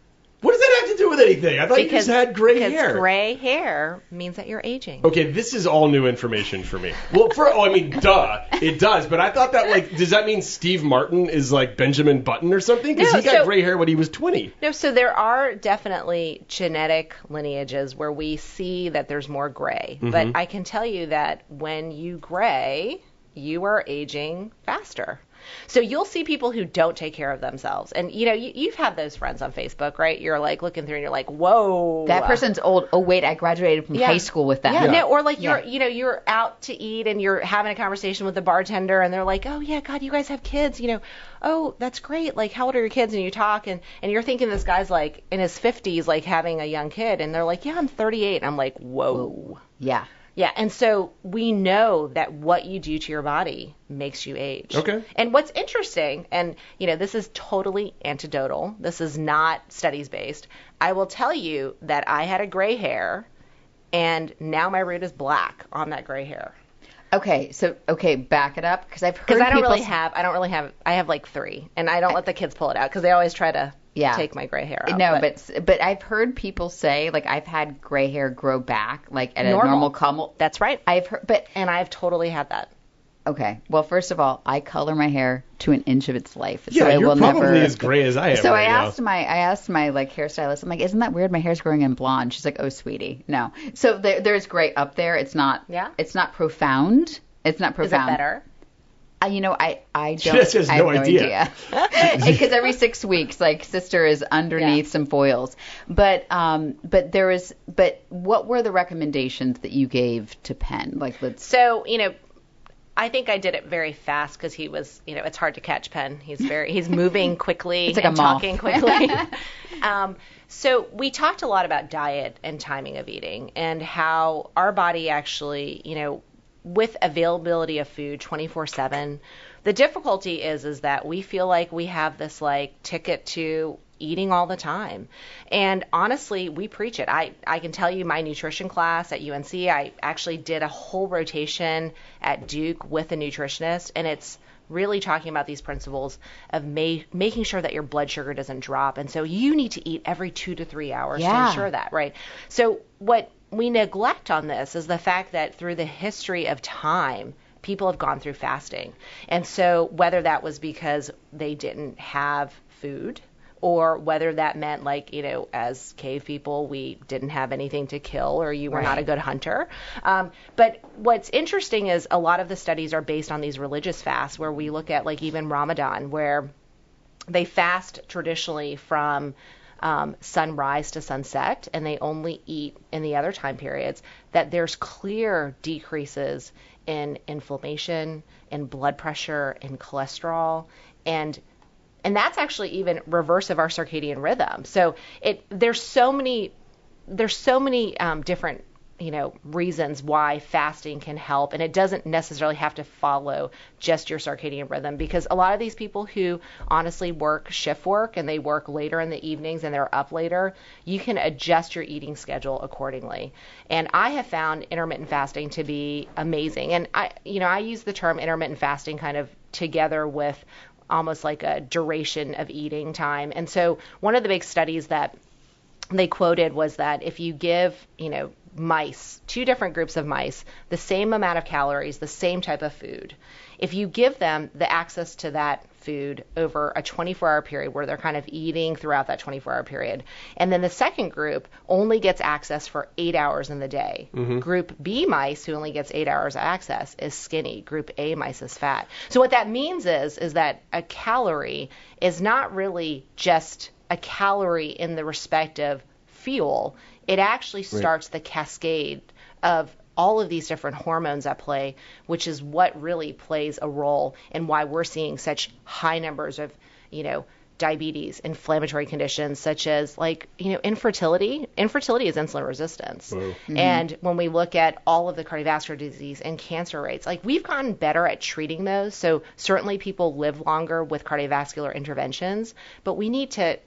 what does that have to do with anything? I thought you because just had gray because hair. gray hair means that you're aging. Okay, this is all new information for me. Well, for oh, I mean, duh, it does. But I thought that like, does that mean Steve Martin is like Benjamin Button or something? Because No, he got so- gray hair when he was 20. No, so there are definitely genetic lineages where we see that there's more gray. Mm-hmm. But I can tell you that when you gray, you are aging faster. So you'll see people who don't take care of themselves. And you know, you, you've had those friends on Facebook, right? You're like looking through and you're like, whoa. That person's old. Oh wait, I graduated from Yeah. high school with them. Yeah, Yeah. no, or like you're, Yeah. you know, you're out to eat and you're having a conversation with the bartender, and they're like, "Oh yeah, God, you guys have kids, you know? Oh, that's great. Like, how old are your kids?" And you talk, and and you're thinking this guy's like in his 50s, like having a young kid, and they're like, "Yeah, I'm 38." And I'm like, "Whoa." Yeah. Yeah, and so we know that what you do to your body makes you age. Okay. And what's interesting, and you know, this is totally anecdotal. This is not studies based. I will tell you that I had a gray hair, and now my root is black on that gray hair. Okay, so okay, back it up because I've heard Because I don't people really s- have, I don't really have, I have like three, and I don't let the kids pull it out because they always try to Yeah. take my gray hair out. No, but but I've heard people say like I've had gray hair grow back like at a Normal. normal color. that's right. I've heard, but and I've totally had that. okay. Well, first of all, I color my hair to an inch of its life. Yeah, so I you're will probably never. as gray as I am so right I now. asked my I asked my like hairstylist. I'm like, isn't that weird? My hair's growing in blonde. She's like, oh, sweetie, no. So there, there's gray up there. It's not. Yeah. It's not profound. It's not profound. Is it better? You know, I I (laughs) don't. just has I have no no idea. Because (laughs) (laughs) every six weeks, like sister is underneath Yeah. some foils. But um, but there is. But what were the recommendations that you gave to Penn? Like let's. So, you know, I think I did it very fast because he was, you know, it's hard to catch Penn. He's very, he's moving quickly It's like a and moth. talking quickly. um, so we talked a lot about diet and timing of eating and how our body actually, you know, with availability of food 24/7, the difficulty is is that we feel like we have this like ticket to eating all the time. And honestly, we preach it. I, I can tell you my nutrition class at UNC, I actually did a whole rotation at Duke with a nutritionist, and it's really talking about these principles of ma- making sure that your blood sugar doesn't drop. And so you need to eat every two to three hours to ensure that, right? So what we neglect on this is the fact that through the history of time, people have gone through fasting. And so whether that was because they didn't have food or whether that meant like you know as cave people we didn't have anything to kill or you were not a good hunter um, but what's interesting is a lot of the studies are based on these religious fasts where we look at like even ramadan where they fast traditionally from um, sunrise to sunset and they only eat in the other time periods that there's clear decreases in inflammation in blood pressure in cholesterol and and that's actually even reverse of our circadian rhythm. So it there's so many there's so many um, different you know reasons why fasting can help. And it doesn't necessarily have to follow just your circadian rhythm because a lot of these people who honestly work shift work and they work later in the evenings and they're up later you can adjust your eating schedule accordingly. And i have found intermittent fasting to be amazing. And i you know i use the term intermittent fasting kind of together with almost like a duration of eating time. And so one of the big studies that they quoted was that if you give, you know, mice, two different groups of mice, the same amount of calories, the same type of food, if you give them the access to that food over a 24 hour period where they're kind of eating throughout that 24 hour period, and then the second group only gets access for eight hours in the day. Mm-hmm. Group B mice, who only gets eight hours of access, is skinny. Group A mice is fat. So what that means is, is that a calorie is not really just a calorie in the respect of fuel, it actually starts the cascade of all of these different hormones at play, which is what really plays a role in why we're seeing such high numbers of, you know, diabetes, inflammatory conditions such as like, you know, infertility. Infertility is insulin resistance. Mm-hmm. And when we look at all of the cardiovascular disease and cancer rates, like we've gotten better at treating those. So certainly people live longer with cardiovascular interventions, but we need to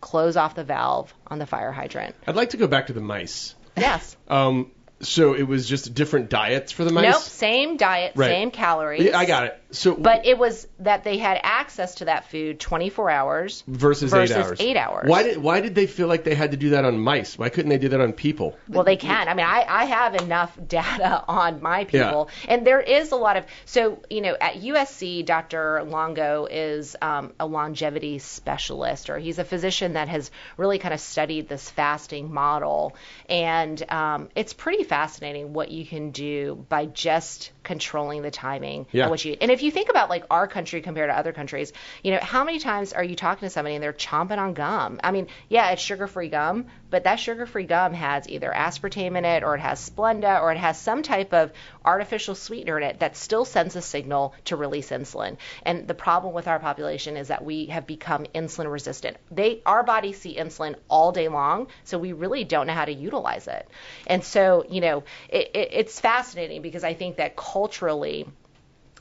close off the valve on the fire hydrant. I'd like to go back to the mice. Yes. (laughs) Um, so it was just different diets for the mice. Nope. Same diet, Right. same calories. Yeah, I got it. So But it was that they had access to that food 24 hours versus, versus eight hours. eight hours. Why did why did they feel like they had to do that on mice? Why couldn't they do that on people? Well, they can. I mean, I, I have enough (laughs) data on my people, and there is a lot of. So, you know, at USC, Dr. Longo is um, a longevity specialist, or he's a physician that has really kind of studied this fasting model, and um, it's pretty fascinating what you can do by just controlling the timing Yeah. of what you. And if you think about like our country compared to other countries, you know, how many times are you talking to somebody and they're chomping on gum? I mean, yeah, it's sugar-free gum, but that sugar-free gum has either aspartame in it or it has Splenda or it has some type of artificial sweetener in it that still sends a signal to release insulin. And the problem with our population is that we have become insulin resistant. They our bodies see insulin all day long, so we really don't know how to utilize it. And so, you know, it, it, it's fascinating because I think that culturally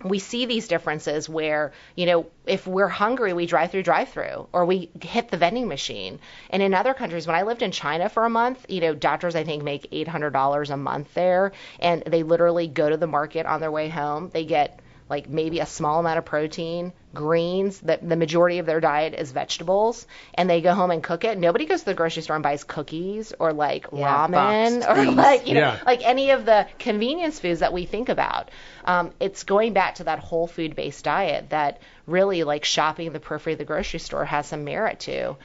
we see these differences where, you know, if we're hungry, we drive through drive through or we hit the vending machine. And in other countries, when I lived in China for a month, you know, doctors I think make $800 a month there and they literally go to the market on their way home. They get like maybe a small amount of protein, greens, the, the majority of their diet is vegetables, and they go home and cook it. Nobody goes to the grocery store and buys cookies or like Yeah, ramen boxed (laughs) or things. like, you know, Yeah. like any of the convenience foods that we think about. Um, it's going back to that whole food based diet that really like shopping in the periphery of the grocery store has some merit to.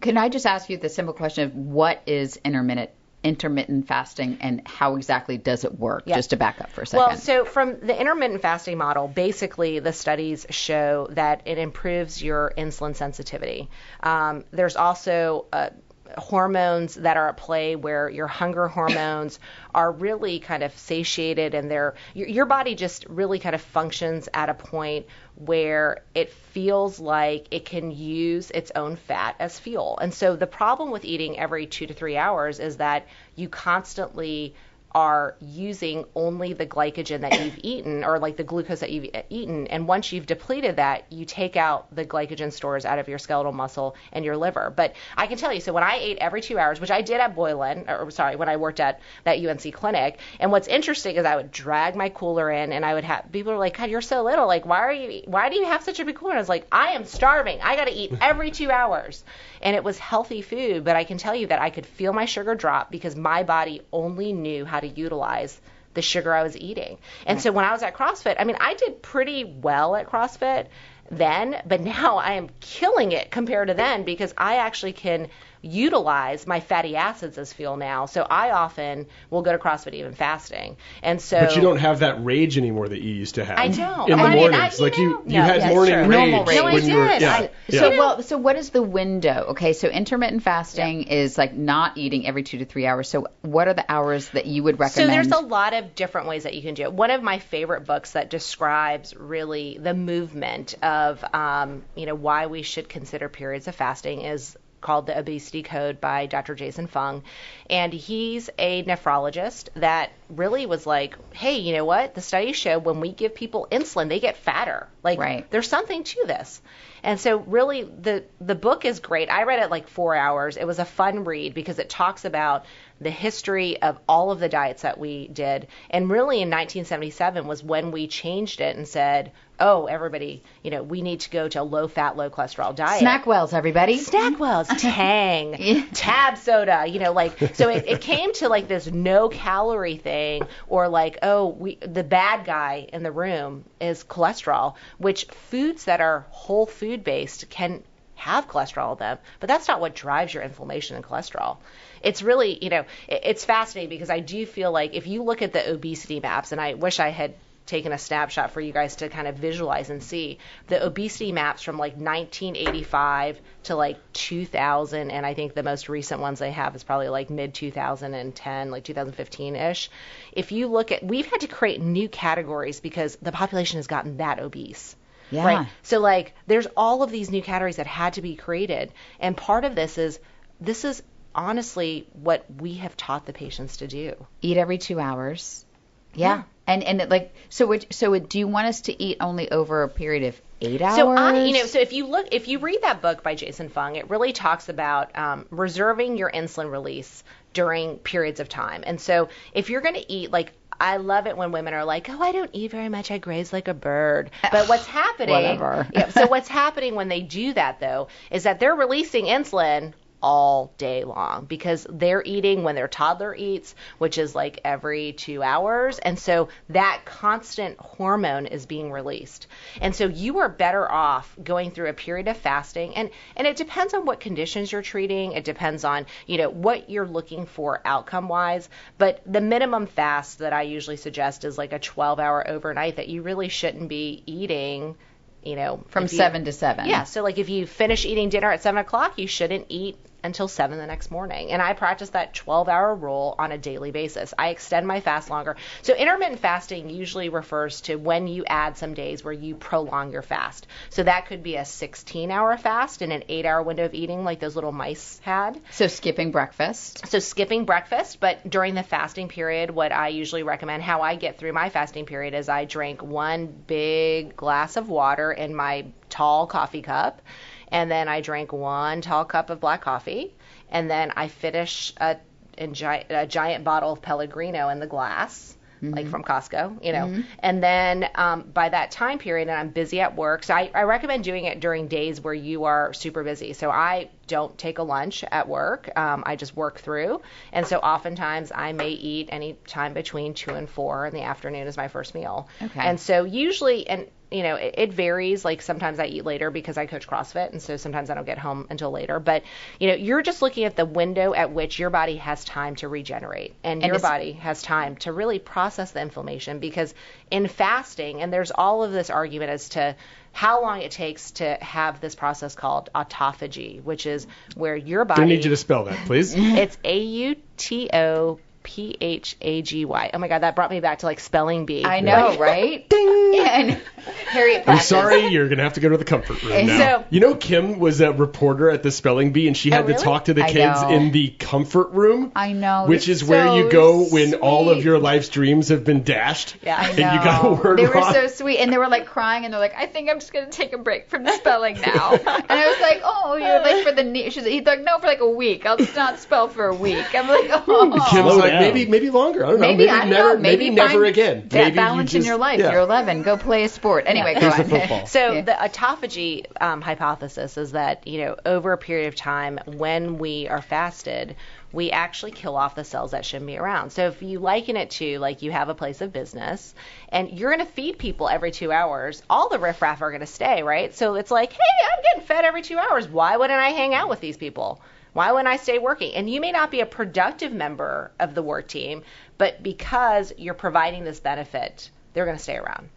Can I just ask you the simple question of what is intermittent intermittent fasting and how exactly does it work? Just to back up for a second. Well, so from the intermittent fasting model, basically the studies show that it improves your insulin sensitivity. Um, there's also uh, hormones that are at play where your hunger hormones are really kind of satiated and they're your, your body just really kind of functions at a point where it feels like it can use its own fat as fuel. And so the problem with eating every 2 to 3 hours is that you constantly are using only the glycogen that you've eaten or like the glucose that you've eaten. And once you've depleted that you take out the glycogen stores out of your skeletal muscle and your liver. But i can tell you so when i ate every two hours which i did at boylan or sorry when i worked at that unc clinic and what's interesting is i would drag my cooler in and i would have people are like god you're so little. Like why are you why do you have such a big cooler? And i was like i am starving. I got to eat every two hours. And it was healthy food but i can tell you that i could feel my sugar drop because my body only knew how to utilize the sugar I was eating. And so when I was at CrossFit, I mean, I did pretty well at CrossFit then, but now I am killing it compared to then because I actually can utilize my fatty acids as fuel now. So I often will go to CrossFit even fasting. And so But you don't have that rage anymore that you used to have. I don't. In the I mean, mornings, I- you like you, know- you No, had that's morning true. rage, rage. No, I when you were. did. Yeah, I- yeah. So well, so what is the window? Okay, so intermittent fasting is like not eating every two to three hours. So what are the hours that you would recommend? So there's a lot of different ways that you can do it. One of my favorite books that describes really the movement of, um, you know, why we should consider periods of fasting is called the Obesity Code by Dr. Jason Fung, and he's a nephrologist that really was like, hey, you know what? The studies show when we give people insulin, they get fatter. Like, Right. there's something to this. And so really the the book is great. I read it like 4 hours. It was a fun read because it talks about the history of all of the diets that we did. And really in 1977 was when we changed it and said, "Oh, everybody, you know, we need to go to a low fat, low cholesterol diet." Snackwells, everybody. Snackwells, (laughs) Tang, Tab soda, you know, like so it, it came to like this no calorie thing or like oh we the bad guy in the room is cholesterol, which foods that are whole food based can have cholesterol in them, but that's not what drives your inflammation and cholesterol. It's really, you know, it, it's fascinating because I do feel like if you look at the obesity maps, and I wish I had taken a snapshot for you guys to kind of visualize and see the obesity maps from like 1985 to like 2000 and i think the most recent ones they have is probably like mid 2010 like 2015 ish if you look at we've had to create new categories because the population has gotten that obese Yeah. right so like there's all of these new categories that had to be created and part of this is this is honestly what we have taught the patients to do Eat every two hours. Yeah. And and it, like so it, so it, do you want us to eat only over a period of eight hours? So I, you know, so if you look, if you read that book by Jason Fung, it really talks about um, reserving your insulin release during periods of time. And so if you're going to eat, like, I love it when women are like, "Oh, I don't eat very much. I graze like a bird." But what's happening? (laughs) Whatever. yeah, so what's happening when they do that though is that they're releasing insulin all day long because they're eating when their toddler eats, which is like every two hours. And so that constant hormone is being released. And so you are better off going through a period of fasting. And, and it depends on what conditions you're treating. It depends on, you know, what you're looking for outcome wise. But the minimum fast that I usually suggest is like a 12 hour overnight that you really shouldn't be eating you know From you- seven to seven. yeah so like if you finish eating dinner at seven o'clock you shouldn't eat until seven the next morning. And i practice that 12 hour rule on a daily basis. I extend my fast longer. So intermittent fasting usually refers to when you add some days where you prolong your fast. So that could be a 16 hour fast in an eight hour window of eating like those little mice had. So skipping breakfast. so skipping breakfast, but during the fasting period, what I usually recommend, how I get through my fasting period is I drink one big glass of water in my tall coffee cup, and then I drink one tall cup of black coffee, and then I finish a, a giant bottle of Pellegrino in the glass. Like from Costco, you know, and then um, by that time period, and I'm busy at work, so I, I recommend doing it during days where you are super busy. So I don't take a lunch at work. Um, I just work through. And so oftentimes I may eat any time between two and four in the afternoon as my first meal. Okay. And so usually, and you know, it, it varies. Like sometimes I eat later because I coach CrossFit, and so sometimes I don't get home until later. But you know, you're just looking at the window at which your body has time to regenerate, and, And your it's- body has time to really process the inflammation. Because in fasting, and there's all of this argument as to how long it takes to have this process called autophagy, which is where your body I need you to spell that, please. (laughs) it's A U T O P H A G Y. Oh my god, that brought me back to like spelling bee. I know, right? (laughs) Ding. Yeah, and (laughs) Harriet I'm sorry, you're gonna have to go to the comfort room now. So- you know, Kim was a reporter at the spelling bee, and she oh, had Oh, to talk to the I kids know. in the comfort room. I know, Which it's is where you go when all of your life's dreams have been dashed. Yeah. I and you got a word they were so sweet, and they were like crying, and they're like, "I think I'm just gonna take a break from the spelling (laughs) now." and I was like, "Oh, you're like for the ne-. she's he's like, no, for like a week. I'll just not spell for a week." I'm like, (laughs) "Oh." Kim's like maybe maybe longer. I don't know. Maybe, Maybe, I don't never know. Maybe, maybe never find again. That maybe balance you in your life. Yeah. You're 11. Go play a sport. Anyway, go Here's the on. football. So Yeah. the autophagy um, hypothesis is that you know over a period of time when we are fasted, we actually kill off the cells that shouldn't be around. So if you liken it to like you have a place of business and you're going to feed people every two hours, all the riffraff are going to stay, right? So it's like, hey, I'm getting fed every two hours. Why wouldn't I hang out with these people? Why wouldn't I stay working? And you may not be a productive member of the work team, but because you're providing this benefit, they're going to stay around.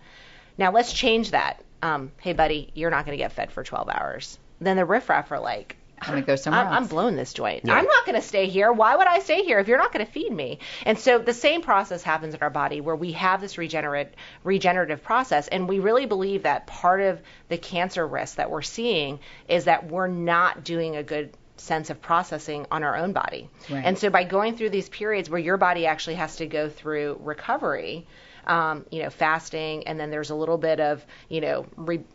Now let's change that. Um, hey, buddy, you're not going to get fed for 12 hours. Then the riffraff are like, I'm gonna go somewhere I'm, I'm blowing this joint. Yeah. I'm not going to stay here. Why would I stay here if you're not going to feed me? And so the same process happens in our body where we have this regenerate, regenerative process, and we really believe that part of the cancer risk that we're seeing is that we're not doing a good sense of processing on our own body. Right. And so by going through these periods where your body actually has to go through recovery, um, you know, fasting, and then there's a little bit of, you know, re-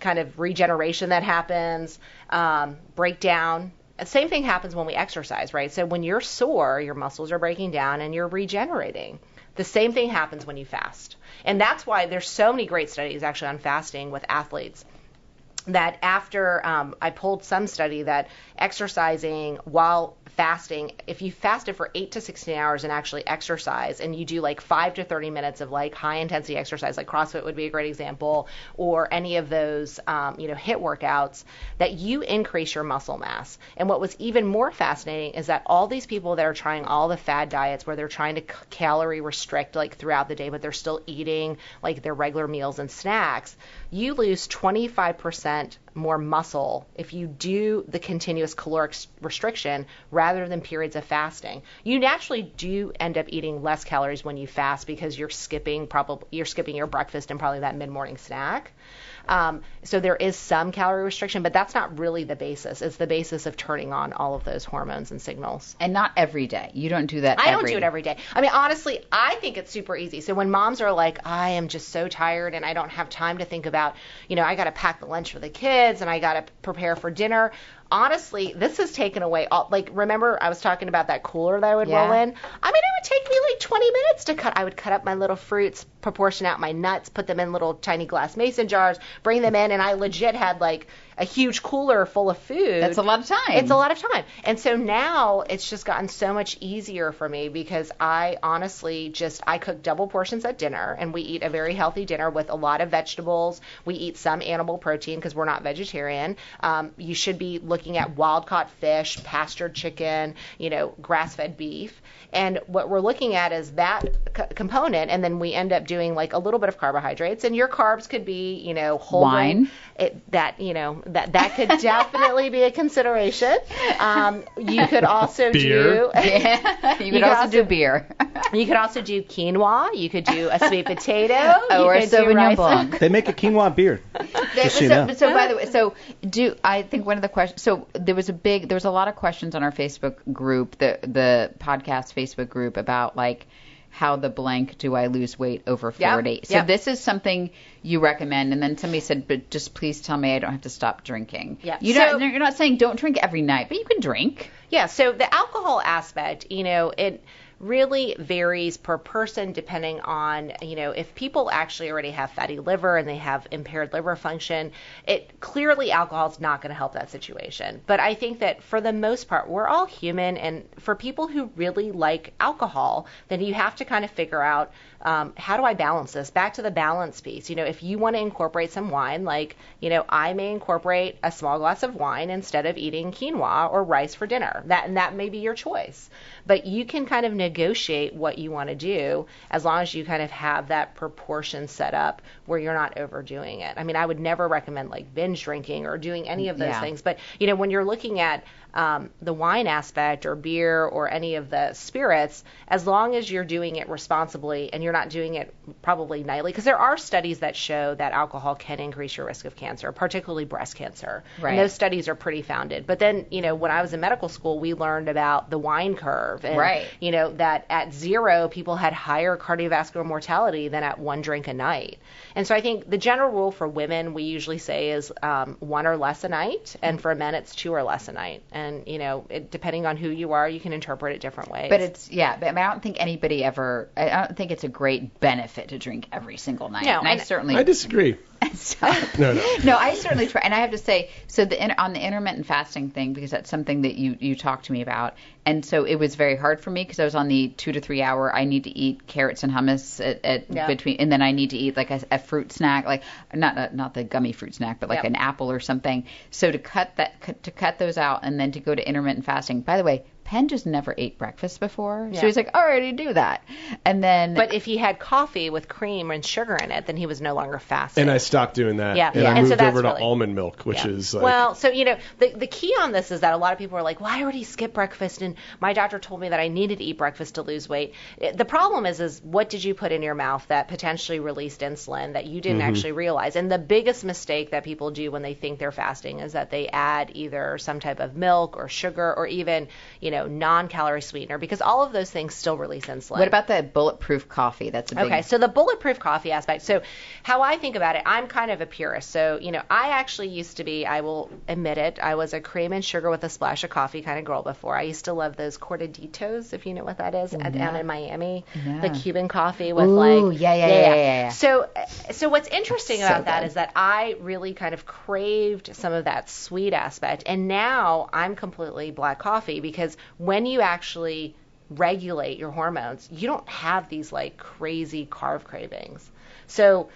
kind of regeneration that happens, um, breakdown. Same thing happens when we exercise, right? So when you're sore, your muscles are breaking down and you're regenerating. The same thing happens when you fast. And that's why there's so many great studies actually on fasting with athletes that after um, I pulled some study that exercising while fasting, if you fasted for eight to 16 hours and actually exercise, and you do like five to 30 minutes of like high intensity exercise, like CrossFit would be a great example, or any of those, um, you know, HIIT workouts, that you increase your muscle mass. And what was even more fascinating is that all these people that are trying all the fad diets where they're trying to c- calorie restrict like throughout the day, but they're still eating like their regular meals and snacks, you lose 25% more muscle if you do the continuous caloric restriction rather than periods of fasting. You naturally do end up eating less calories when you fast because you're skipping probably you're skipping your breakfast and probably that mid-morning snack. Um, so there is some calorie restriction, but that's not really the basis. It's the basis of turning on all of those hormones and signals. And not every day. You don't do that. I don't do it every day. I mean, honestly, I think it's super easy. So when moms are like, I am just so tired and I don't have time to think about, you know, I got to pack the lunch for the kids and I got to prepare for dinner. Honestly, this has taken away all. Like, remember I was talking about that cooler that I would Yeah. roll in. I mean, it would take me like 20 minutes to cut. I would cut up my little fruits, proportion out my nuts, put them in little tiny glass mason jars, bring them in, and I legit had like a huge cooler full of food. That's a lot of time. It's a lot of time. And so now it's just gotten so much easier for me because I honestly just I cook double portions at dinner and we eat a very healthy dinner with a lot of vegetables. We eat some animal protein because we're not vegetarian. Um, you should be looking at wild caught fish, pastured chicken, you know, grass fed beef. And what we're looking at is that c- component, and then we end up doing like a little bit of carbohydrates. And your carbs could be, you know, whole Wine. grain- It, that you know that that could (laughs) definitely be a consideration. Um, you could also Beer. do (laughs) Yeah. you could could also, also- do beer. (laughs) you could also do quinoa. You could do a sweet potato. Oh, or could do Sauvignon rice. Blanc. They make a quinoa beer. There- Just so you know. so by the way, so do I think one of the questions? So there was a big, there was a lot of questions on our Facebook group, the the podcast Facebook group about like how the blank do I lose weight over Yep, 40. So yep. this is something you recommend, and then somebody said, but just please tell me I don't have to stop drinking. Yeah. You So- don't, you're not saying don't drink every night, but you can drink. Yeah, so the alcohol aspect, you know, it really varies per person depending on, you know, if people actually already have fatty liver and they have impaired liver function, it clearly alcohol is not going to help that situation. But I think that for the most part, we're all human and for people who really like alcohol, then you have to kind of figure out um, how do I balance this? Back to the balance piece. You know, if you want to incorporate some wine, like, you know, I may incorporate a small glass of wine instead of eating quinoa or rice for dinner. That and that may be your choice. But you can kind of negotiate what you want to do as long as you kind of have that proportion set up where you're not overdoing it. I mean, I would never recommend like binge drinking or doing any of those Yeah. things. But you know, when you're looking at um, the wine aspect or beer or any of the spirits, as long as you're doing it responsibly and you're not doing it probably nightly, because there are studies that show that alcohol can increase your risk of cancer, particularly breast cancer. Right. And those studies are pretty founded. But then, you know, when I was in medical school, we learned about the wine curve. And, Right. You know, that at zero, people had higher cardiovascular mortality than at one drink a night. And so I think the general rule for women, we usually say is um, one or less a night. And for men, it's two or less a night. And, you know, it, depending on who you are, you can interpret it different ways. But it's yeah, but I, mean, I don't think anybody ever. I I don't think it's a great benefit to drink every single night. No, and I and- certainly I disagree. (laughs) So- (laughs) No, no. no, I certainly try, and I have to say, so the in- on the intermittent fasting thing, because that's something that you you talked to me about, and so it was very hard for me because I was on the two to three hour. I need to eat carrots and hummus at, at Yeah. between, and then I need to eat like a, a fruit snack, like not a, not the gummy fruit snack, but like Yep. an apple or something. So to cut that cut- to cut those out, and then to go to intermittent fasting. By the way. Penn just never ate breakfast before, Yeah. so he's like, "I already do that," and then But if he had coffee with cream and sugar in it, then he was no longer fasting. And I stopped doing that. Yeah. And Yeah. I And so moved that's over to really- almond milk, which Yeah. is like well, so you know, the the key on this is that a lot of people are like, "Well, I already skipped breakfast, and my doctor told me that I needed to eat breakfast to lose weight." The problem is, is what did you put in your mouth that potentially released insulin that you didn't Mm-hmm. actually realize? And the biggest mistake that people do when they think they're fasting is that they add either some type of milk or sugar or even, you know, non-calorie sweetener because all of those things still release insulin. what about the bulletproof coffee? That's a big Okay, so the bulletproof coffee aspect. So, how I think about it, I'm kind of a purist. So, you know, I actually used to be, I will admit it, I was a cream and sugar with a splash of coffee kind of girl before. I used to love those cortaditos, if you know what that is, mm-hmm. down in Miami. The Cuban coffee with Ooh, like. yeah, yeah, yeah, yeah, yeah. So, so what's interesting So about that good. is that I really kind of craved some of that sweet aspect, and now I'm completely black coffee because when you actually regulate your hormones, you don't have these like crazy carb cravings. So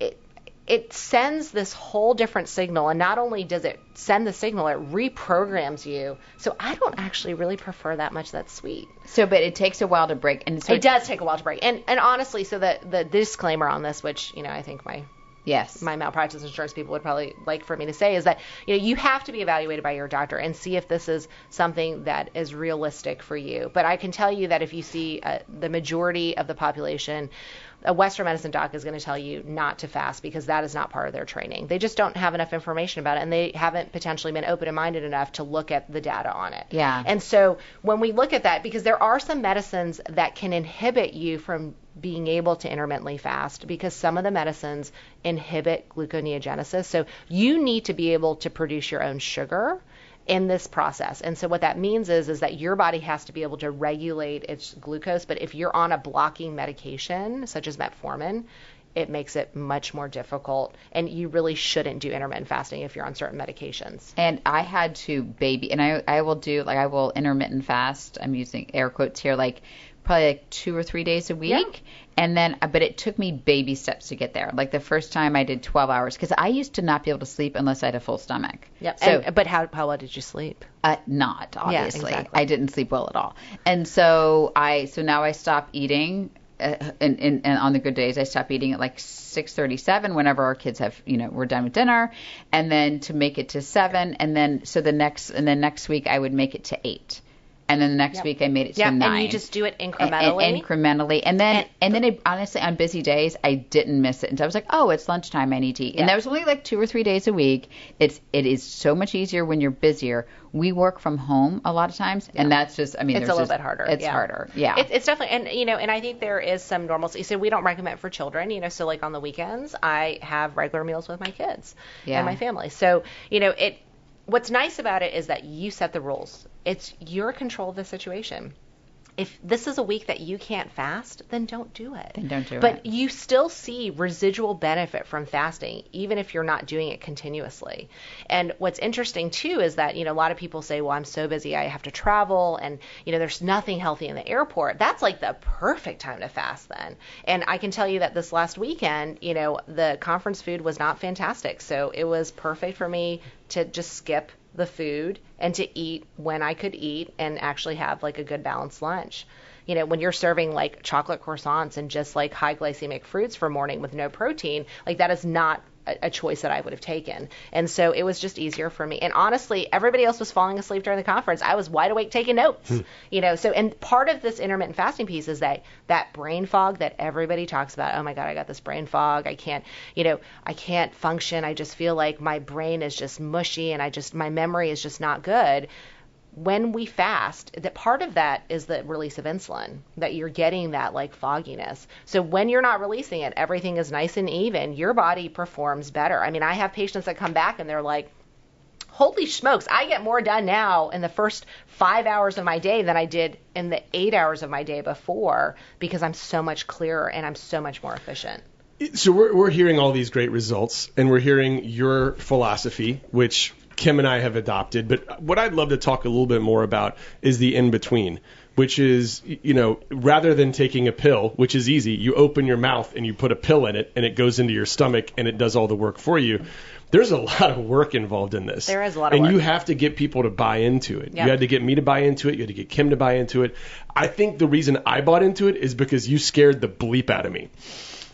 it it sends this whole different signal and not only does it send the signal it reprograms you. So i don't actually really prefer that much that sweet. So, but it takes a while to break, and so it does take a while to break. And and honestly so the the disclaimer on this which you know i think my Yes. my malpractice insurance people would probably like for me to say is that you know you have to be evaluated by your doctor and see if this is something that is realistic for you. But I can tell you that if you see uh, the majority of the population, a Western medicine doc is going to tell you not to fast because that is not part of their training. They just don't have enough information about it, and they haven't potentially been open minded enough to look at the data on it. Yeah. And so when we look at that, because there are some medicines that can inhibit you from being able to intermittently fast because some of the medicines inhibit gluconeogenesis. So you need to be able to produce your own sugar in this process. And so what that means is is that your body has to be able to regulate its glucose, but if you're on a blocking medication such as metformin, it makes it much more difficult and you really shouldn't do intermittent fasting if you're on certain medications. And I had to baby, and I I will do like I will intermittent fast. I'm using air quotes here, like probably like two or three days a week. And then, but it took me baby steps to get there. Like the first time I did 12 hours because I used to not be able to sleep unless I had a full stomach. Yep. So, And- but how how well did you sleep? uh, not obviously. Yeah, exactly. I didn't sleep well at all, and so I so now I stop eating. Uh, and, and, and on the good days, I stop eating at like 6:37 whenever our kids have, you know, we're done with dinner, and then to make it to seven, and then so the next and then next week I would make it to eight, and then the next week I made it to Yeah, nine. and you just do it incrementally. And, incrementally, and then And- and, then it, honestly, on busy days, I didn't miss it, and so I was like, oh, it's lunchtime, I need to eat, and that was only like two or three days a week. It's it is so much easier when you're busier. We work from home a lot of times, and that's just, I mean, it's a little just- bit harder. It's yeah. harder, yeah. It's, it's definitely, and you know, and I think there is some normalcy. So we don't recommend for children, you know. So like on the weekends, I have regular meals with my kids Yeah. and my family. So you know, it. What's nice about it is that you set the rules. It's your control of the situation. If this is a week that you can't fast, then don't do it. Then don't do but it. you still see residual benefit from fasting, even if you're not doing it continuously. And what's interesting too is that, you know, a lot of people say, well, I'm so busy, I have to travel, and, you know, there's nothing healthy in the airport. That's like the perfect time to fast then. And I can tell you that this last weekend, you know, the conference food was not fantastic. So it was perfect for me to just skip the food and to eat when I could eat and actually have like a good balanced lunch. You know, when you're serving like chocolate croissants and just like high glycemic fruits for morning with no protein, like that is not a, choice that I would have taken. And so it was just easier for me. And honestly, everybody else was falling asleep during the conference. I was wide awake taking notes. Hmm. you know, so and part of this intermittent fasting piece is that that brain fog that everybody talks about. Oh my god, I got this brain fog. I can't, you know, I can't function. I just feel like my brain is just mushy and I just my memory is just not good when we fast, that part of that is the release of insulin, that you're getting that like fogginess. So when you're not releasing it, everything is nice and even. Your body performs better. I mean, I have patients that come back and they're like, holy smokes, I get more done now in the first five hours of my day than I did in the eight hours of my day before because I'm so much clearer and I'm so much more efficient. So we're we're hearing all these great results, and we're hearing your philosophy, which Kim and I have adopted. But what I'd love to talk a little bit more about is the in between, which is you know rather than taking a pill, which is easy, you open your mouth and you put a pill in it, and it goes into your stomach and it does all the work for you. There's a lot of work involved in this. There is a lot of and work. you have to get people to buy into it. Yep. You had to get me to buy into it. You had to get Kim to buy into it. I think the reason I bought into it is because you scared the bleep out of me.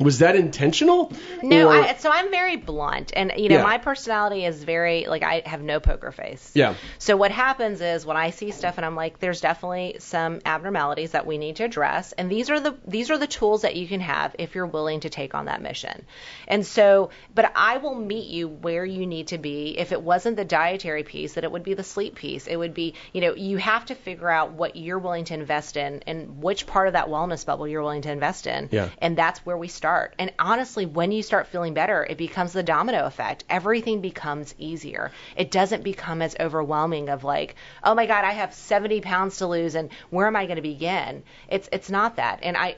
Was that intentional? No, Or- I, so I'm very blunt, and you know Yeah. my personality is very like I have no poker face. Yeah. So what happens is when I see stuff and I'm like, there's definitely some abnormalities that we need to address, and these are the these are the tools that you can have if you're willing to take on that mission. And so, but I will meet you where you need to be. If it wasn't the dietary piece, that it would be the sleep piece. It would be, you know, you have to figure out what you're willing to invest in and which part of that wellness bubble you're willing to invest in. Yeah. And that's where we start. And honestly, when you start feeling better, it becomes the domino effect. Everything becomes easier. It doesn't become as overwhelming of like, oh my God, I have 70 pounds to lose, and where am I going to begin? It's it's not that. And I,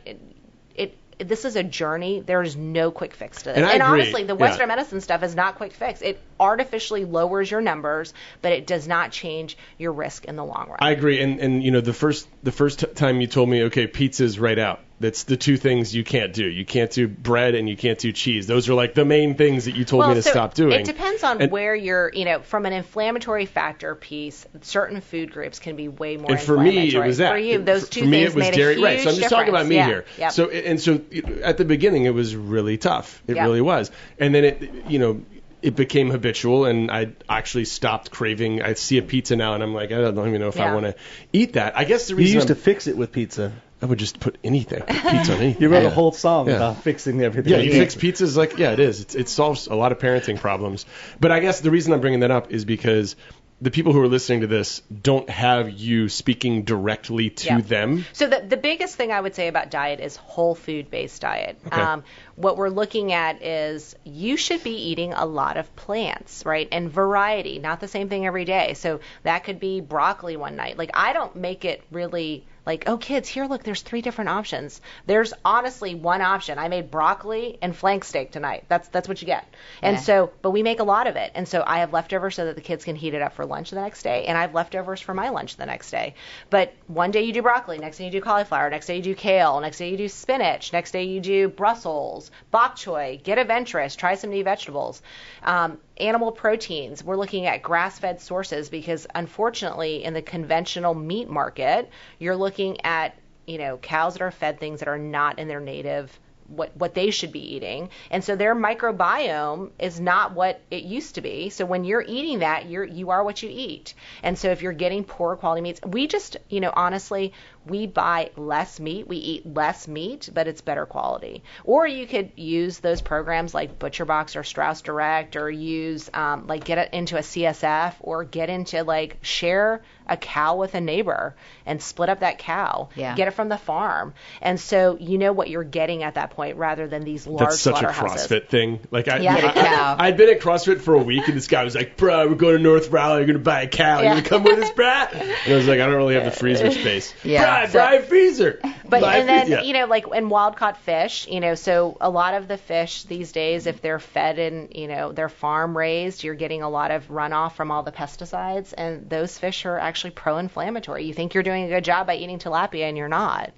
it. This is a journey. There is no quick fix to this. And I agree. honestly, the Yeah. Western medicine stuff is not quick fix. It artificially lowers your numbers, but it does not change your risk in the long run. I agree. And and you know the first the first t- time you told me, okay, pizza's right out. That's the two things you can't do. You can't do bread and you can't do cheese. Those are like the main things that you told me to so stop doing. It depends on And- where you're, you know, from an inflammatory factor piece, certain food groups can be way more And for me, it was that. For you, those two for me, things it was made dairy. a huge right. So I'm just talking about me difference. here. Yep. So and so at the beginning, it was really tough. It Yeah. really was. And then it, you know, it became habitual, and I actually stopped craving. I see a pizza now, and I'm like, I don't even know if I want to eat that. I guess the You reason used to I'm- fix it with pizza. I would just put anything, pizza on anything. (laughs) You wrote Yeah. a whole song Yeah. about fixing everything. Yeah, you fix pizzas like yeah, it is. It's, it solves a lot of parenting problems. But I guess the reason I'm bringing that up is because the people who are listening to this don't have you speaking directly to Yeah. them. So the, the biggest thing I would say about diet is whole food based diet. Okay. Um, what we're looking at is you should be eating a lot of plants, right? And variety, not the same thing every day. So that could be broccoli one night. Like I don't make it really like, oh kids, here look, there's three different options. There's honestly one option. I made broccoli and flank steak tonight. That's that's what you get. And Yeah. so, but we make a lot of it. And so I have leftovers so that the kids can heat it up for lunch the next day, and I have leftovers for my lunch the next day. But one day you do broccoli, next day you do cauliflower, next day you do kale, next day you do spinach, next day you do Brussels, bok choy, get a ventress, try some new vegetables. Um, animal proteins, we're looking at grass-fed sources because unfortunately in the conventional meat market, you're looking at you know cows that are fed things that are not in their native what what they should be eating. And so their microbiome is not what it used to be. So when you're eating that you're you are what you eat. And so if you're getting poor quality meats we just you know honestly we buy less meat we eat less meat but it's better quality. Or you could use those programs like butcherbox or strauss direct or use um, like get it into a csf or get into like share a cow with a neighbor and split up that cow Yeah. get it from the farm and so you know what you're getting at that point rather than these large That's such a CrossFit thing. Like I, Yeah. I, Get a cow. I, had been at CrossFit for a week, and this guy was like, "Bro, we're going to North Raleigh. You're gonna buy a cow. Yeah. You're gonna come with us, brah." (laughs) And I was like, "I don't really have the freezer space." (laughs) Yeah. Bruh, buy a freezer. But Buy and then freezer. Yeah. you know like in wild caught fish, you know, so a lot of the fish these days, if they're fed and, you know, they're farm raised, you're getting a lot of runoff from all the pesticides, and those fish are actually pro-inflammatory. You think you're doing a good job by eating tilapia, and you're not.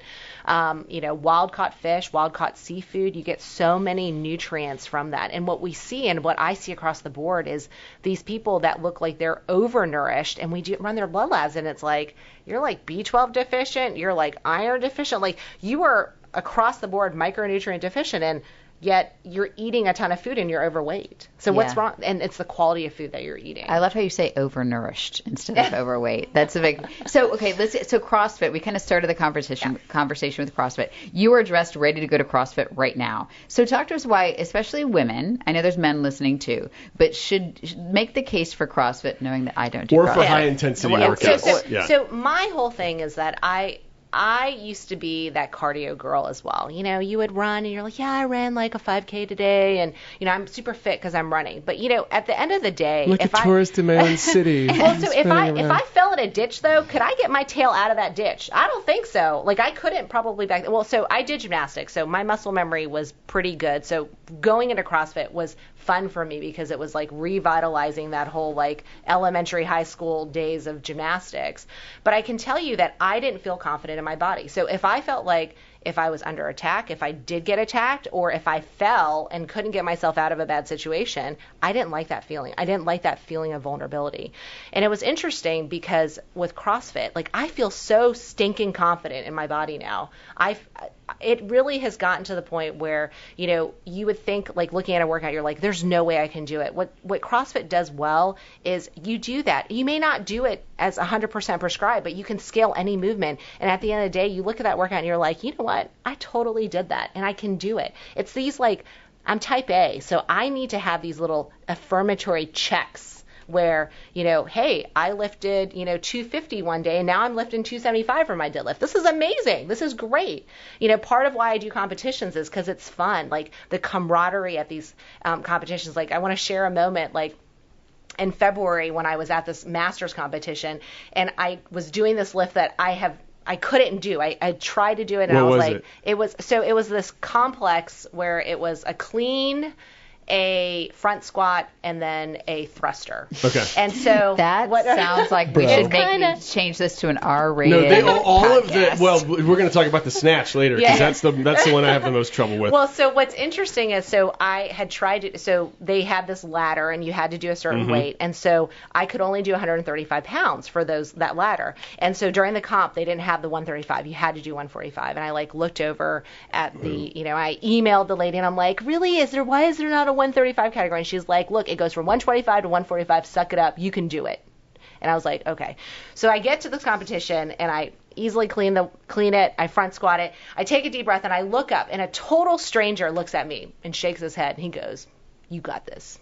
Um, you know, wild caught fish, wild caught seafood, you get so many nutrients from that. And what we see and what I see across the board is these people that look like they're overnourished, and we do run their blood labs, and it's like you're like B12 deficient, you're like iron deficient, like you are across the board micronutrient deficient, and yet you're eating a ton of food and you're overweight. So what's wrong? And it's the quality of food that you're eating. I love how you say overnourished instead of (laughs) overweight. That's a big. So okay, let's. So CrossFit. We kind of started the conversation conversation with CrossFit. You are dressed, ready to go to CrossFit right now. So talk to us why, especially women. I know there's men listening too, but should, should make the case for CrossFit, knowing that I don't do it. or CrossFit. for high intensity And so, workouts. so, yeah. so my whole thing is that I I used to be that cardio girl as well. You know, you would run and you're like, yeah, I ran like a 5K today, and you know, I'm super fit because I'm running. But you know, at the end of the day, like if a I tourist in my own (laughs) city. (laughs) well, so if I if. I fell in a ditch though, could I get my tail out of that ditch? I don't think so. Like I couldn't probably back. Well, so I did gymnastics, so my muscle memory was pretty good. So going into CrossFit was fun for me because it was like revitalizing that whole like elementary high school days of gymnastics. But I can tell you that I didn't feel confident my body. So if I felt like if I was under attack, if I did get attacked, or if I fell and couldn't get myself out of a bad situation, I didn't like that feeling. I didn't like that feeling of vulnerability. And it was interesting because with CrossFit, like I feel so stinking confident in my body now. I it really has gotten to the point where, you know, you would think like looking at a workout, you're like, there's no way I can do it. What what CrossFit does well is you do that. You may not do it as 100% prescribed, but you can scale any movement. And at the end of the day, you look at that workout and you're like, you know what? I totally did that and I can do it. It's these like, I'm type A, so I need to have these little affirmatory checks where, you know, hey, I lifted, you know, 250 one day and now I'm lifting 275 for my deadlift. This is amazing. This is great. You know, part of why I do competitions is because it's fun. Like the camaraderie at these um, competitions. Like I want to share a moment, like in February when I was at this masters competition and I was doing this lift that I have I couldn't do. I, I tried to do it and What I was, was like it? was so it was this complex where it was a clean, a front squat and then a thruster. Okay. And so (laughs) That what, sounds (laughs) like we should make, kinda- change this to an R-rated. no, they all, all of the well, we're going to talk about the snatch later because Yeah. that's the that's the one I have the most trouble with. Well, so what's interesting is so I had tried to so they had this ladder and you had to do a certain mm-hmm. weight and so I could only do 135 pounds for those that ladder and so during the comp they didn't have the 135 you had to do 145 and I like looked over at the you know I emailed the lady and I'm like really is there why is there not a 135 category and she's like look it goes from 125 to 145 suck it up you can do it and I was like, okay. So I get to this competition and I easily clean the clean it. I front squat it. I take a deep breath and I look up and a total stranger looks at me and shakes his head and he goes, "You got this."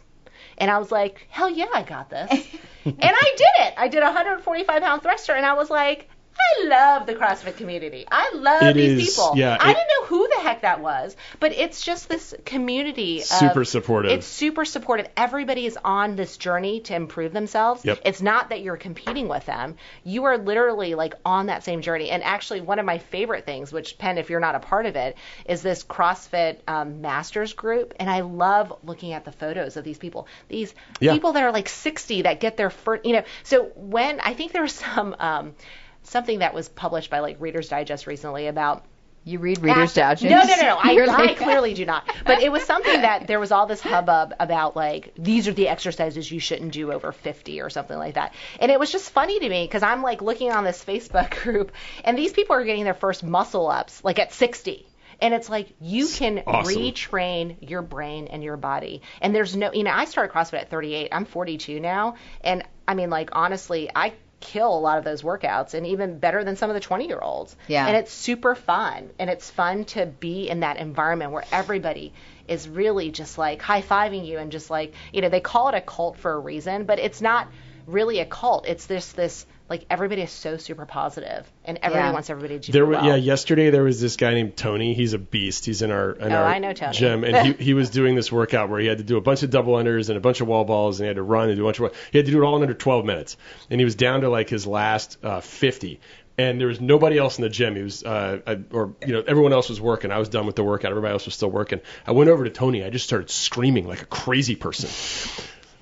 And I was like, "Hell yeah, I got this." (laughs) and I did it. I did a 145 pound thruster, and I was like, I love the CrossFit community. I love It these is- people. yeah, I it- didn't know who the heck that was, but it's just this community. of- Super supportive. It's super supportive. Everybody is on this journey to improve themselves. Yep. It's not that you're competing with them. You are literally like on that same journey. And actually, one of my favorite things, which Penn, if you're not a part of it, is this CrossFit um, Masters group. And I love looking at the photos of these people. These Yeah. people that are like 60 that get their first, you know. So when I think there was some um, something that was published by like Reader's Digest recently about You read Reader's Digest? No, no, no, no. (laughs) I, You're I clearly do not. But it was something that there was all this hubbub about like these are the exercises you shouldn't do over 50 or something like that. And it was just funny to me because I'm like looking on this Facebook (laughs) group and these people are getting their first muscle ups like at 60. And it's like you can awesome. retrain your brain and your body. And there's no, you know, I started CrossFit at 38. I'm 42 now. And I mean, like, honestly, I kill a lot of those workouts and even better than some of the 20 year olds. Yeah. And it's super fun. And it's fun to be in that environment where everybody is really just like high fiving you and just like, you know, they call it a cult for a reason, but it's not really a cult. It's this, this, like everybody is so super positive and everybody Yeah. wants everybody to There do were well. yeah. Yesterday there was this guy named Tony. He's a beast. He's in our in Oh, our I know Tony. gym, and he (laughs) he was doing this workout where he had to do a bunch of double unders and a bunch of wall balls, and he had to run and do a bunch of. He had to do it all in under 12 minutes, and he was down to like his last uh, 50. And there was nobody else in the gym. He was, uh, I, or you know, everyone else was working. I was done with the workout. Everybody else was still working. I went over to Tony. I just started screaming like a crazy person.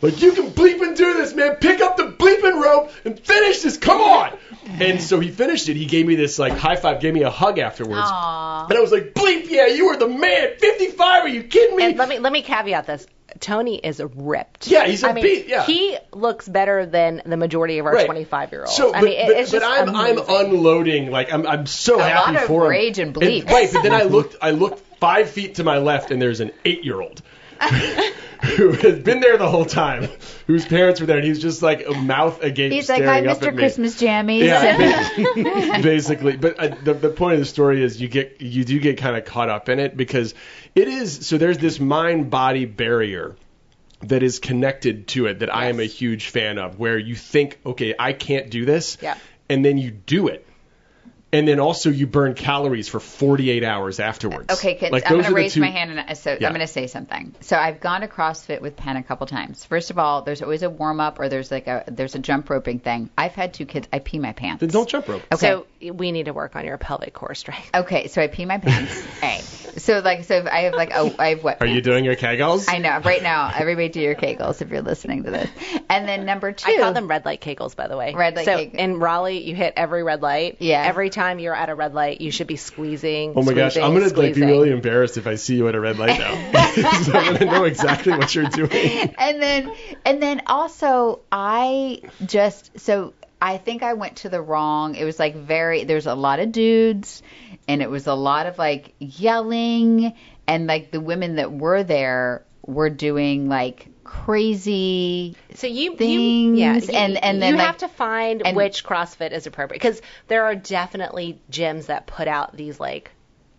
Like, you can bleep and do this, man. Pick up the bleeping rope and finish this. Come on. And so he finished it. He gave me this like high five, gave me a hug afterwards. Aww. And I was like, bleep, yeah, you are the man. 55, are you kidding me? And let me let me caveat this. Tony is ripped. Yeah, he's a I mean, beat, yeah. He looks better than the majority of our Right. 25 year olds. So, I but, mean, it- but, it's but just I'm I'm unloading. Like I'm I'm so A happy lot of for him. rage and bleeps. right, but then I looked I looked five feet to my left and there's an eight year old (laughs) who has been there the whole time, whose parents were there, and he's just like a mouth agape, He's like, hi, Mr. Christmas Jammies. Yeah, (laughs) basically. But uh, the the point of the story is you get you do get kind of caught up in it because it is so there's this mind body barrier that is connected to it that I am a huge fan of where you think okay I can't do this Yeah. and then you do it and then also you burn calories for 48 hours afterwards. Okay, can, like I'm those going to raise two- my hand and I- so Yeah. I'm going to say something. So I've gone to CrossFit with Penn a couple times. First of all, there's always a warm up or there's like a there's a jump roping thing. I've had two kids. I pee my pants. Then don't jump rope. Okay. So we need to work on your pelvic core strength. Okay, so I pee my pants. (laughs) hey, so like so if I have like oh I have what? Are you doing your kegels? I know. Right now, everybody do your kegels if you're listening to this. And then number two, I call them red light kegels, by the way. Red light so kegels. in Raleigh, you hit every red light. Yeah. Every time you're at a red light, you should be squeezing. Oh my gosh, I'm gonna like be really embarrassed if I see you at a red light now. so I'm gonna know exactly what you're doing. and then and then also I just so I think I went to the wrong. It was like very there's a lot of dudes and it was a lot of like yelling and like the women that were there were doing like crazy So you, things, you yeah, you, and- and then, you like- have to find and- which CrossFit is appropriate because there are definitely gyms that put out these like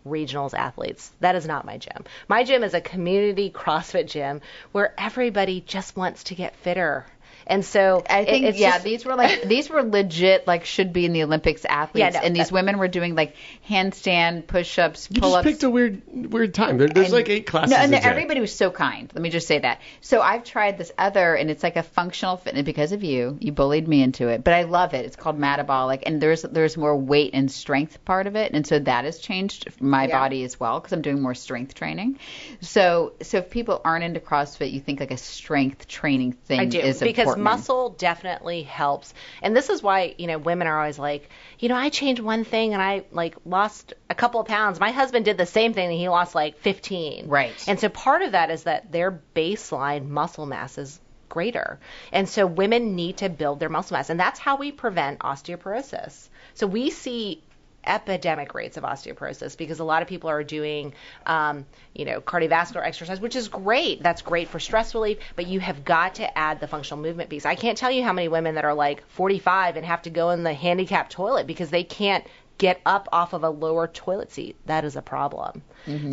regionals athletes. That is not my gym. My gym is a community CrossFit gym where everybody just wants to get fitter. And so I think it's yeah, just- these were like (laughs) these were legit like should be in the Olympics athletes, no, and these women were doing like handstand, push-ups, You just pull-ups. picked a weird weird time. There, there's And- like eight classes No, and a day. everybody was so kind. Let me just say that. So I've tried this other, and it's like a functional fitness because of you. You bullied me into it, but I love it. It's called Metabolic, and there's there's more weight and strength part of it, and so that has changed my Yeah. body as well because I'm doing more strength training. So so if people aren't into CrossFit, you think like a strength training thing I do is because important. muscle definitely helps, and this is why you know women are always like, you know, I changed one thing and I like lost a couple of pounds. My husband did the same thing and he lost like 15. Right. And so part of that is that their baseline muscle mass is greater, and so women need to build their muscle mass, and that's how we prevent osteoporosis. So we see epidemic rates of osteoporosis because a lot of people are doing, um, you know, cardiovascular exercise, which is great. That's great for stress relief, but you have got to add the functional movement piece. I can't tell you how many women that are like 45 and have to go in the handicapped toilet because they can't get up off of a lower toilet seat, that is a problem.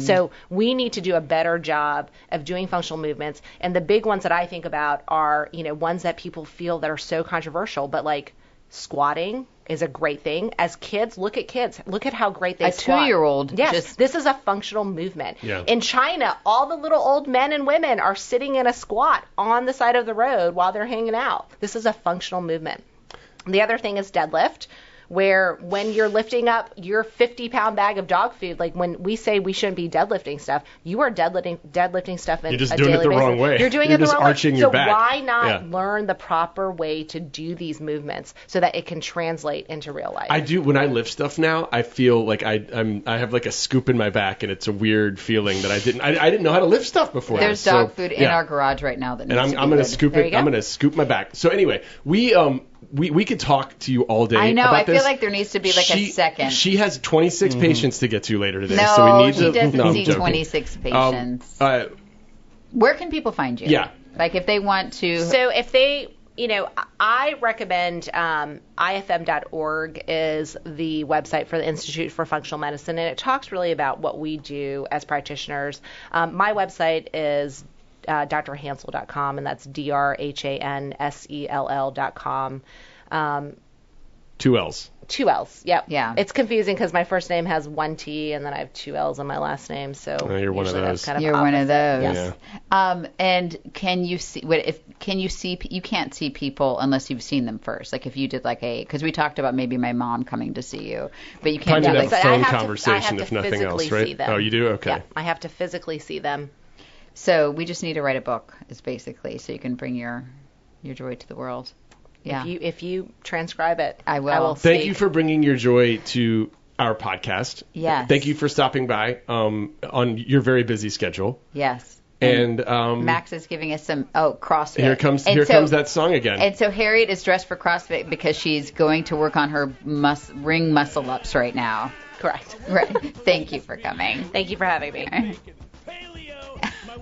So we need to do a better job of doing functional movements. And the big ones that I think about are, you know, ones that people feel that are so controversial, but like squatting is a great thing. As kids, look at kids. Look at how great they are. A squat. two-year-old Yes, just- this is a functional movement. Yeah. In China, all the little old men and women are sitting in a squat on the side of the road while they're hanging out. This is a functional movement. The other thing is deadlift, where when you're lifting up your 50 pound bag of dog food, like when we say we shouldn't be deadlifting stuff, you are deadlifting deadlifting stuff in You're just a doing it daily the basis. wrong way. You're doing You're it the just wrong arching way. your so back. why not Yeah. learn the proper way to do these movements so that it can translate into real life? I do when I lift stuff now. I feel like I I'm I have like a scoop in my back, and it's a weird feeling that I didn't I, I didn't know how to lift stuff before. There's So, dog food in our garage right now that needs and I'm, to be I'm gonna good. scoop it. go. I'm gonna scoop my back. So anyway, we um we we could talk to you all day. I know. About I feel like there needs to be like a second. She has 26 patients to get to later today, no, so we need she to. doesn't no, I'm see joking. 26 Um, patients. uh, Where can people find you? Yeah. Like if they want to. So if they, you know, I recommend um, ifm.org is the website for the Institute for Functional Medicine, and it talks really about what we do as practitioners. Um, my website is uh, drhansell.com, and that's d r h a n s e l l.com. Um, two L's. two L's. Yep. Yeah. It's confusing because my first name has one T, and then I have two L's on my last name. So Oh, you're one of those. Kind of You're one of those. Yes. Um, and can you see what if can you see you can't see people unless you've seen them first? Like if you did like a because we talked about maybe my mom coming to see you, but you can't Probably do need like to have So I phone have to- I conversation have to if nothing else, right? see them. Oh, you do? Okay. Yeah, I have to physically see them. So. We just need to write a book, is basically so you can bring your your joy to the world. Yeah. If you if you transcribe it, I will. I will Thank speak. you for bringing your joy to our podcast. Yes. Thank you for stopping by um, on your very busy schedule. yes. And um, Max is giving us some oh CrossFit. here comes And here so- comes that song again. And so Harriet is dressed for CrossFit because she's going to work on her mus- ring muscle ups right now. correct. Right. Thank you for coming. Thank you for having me.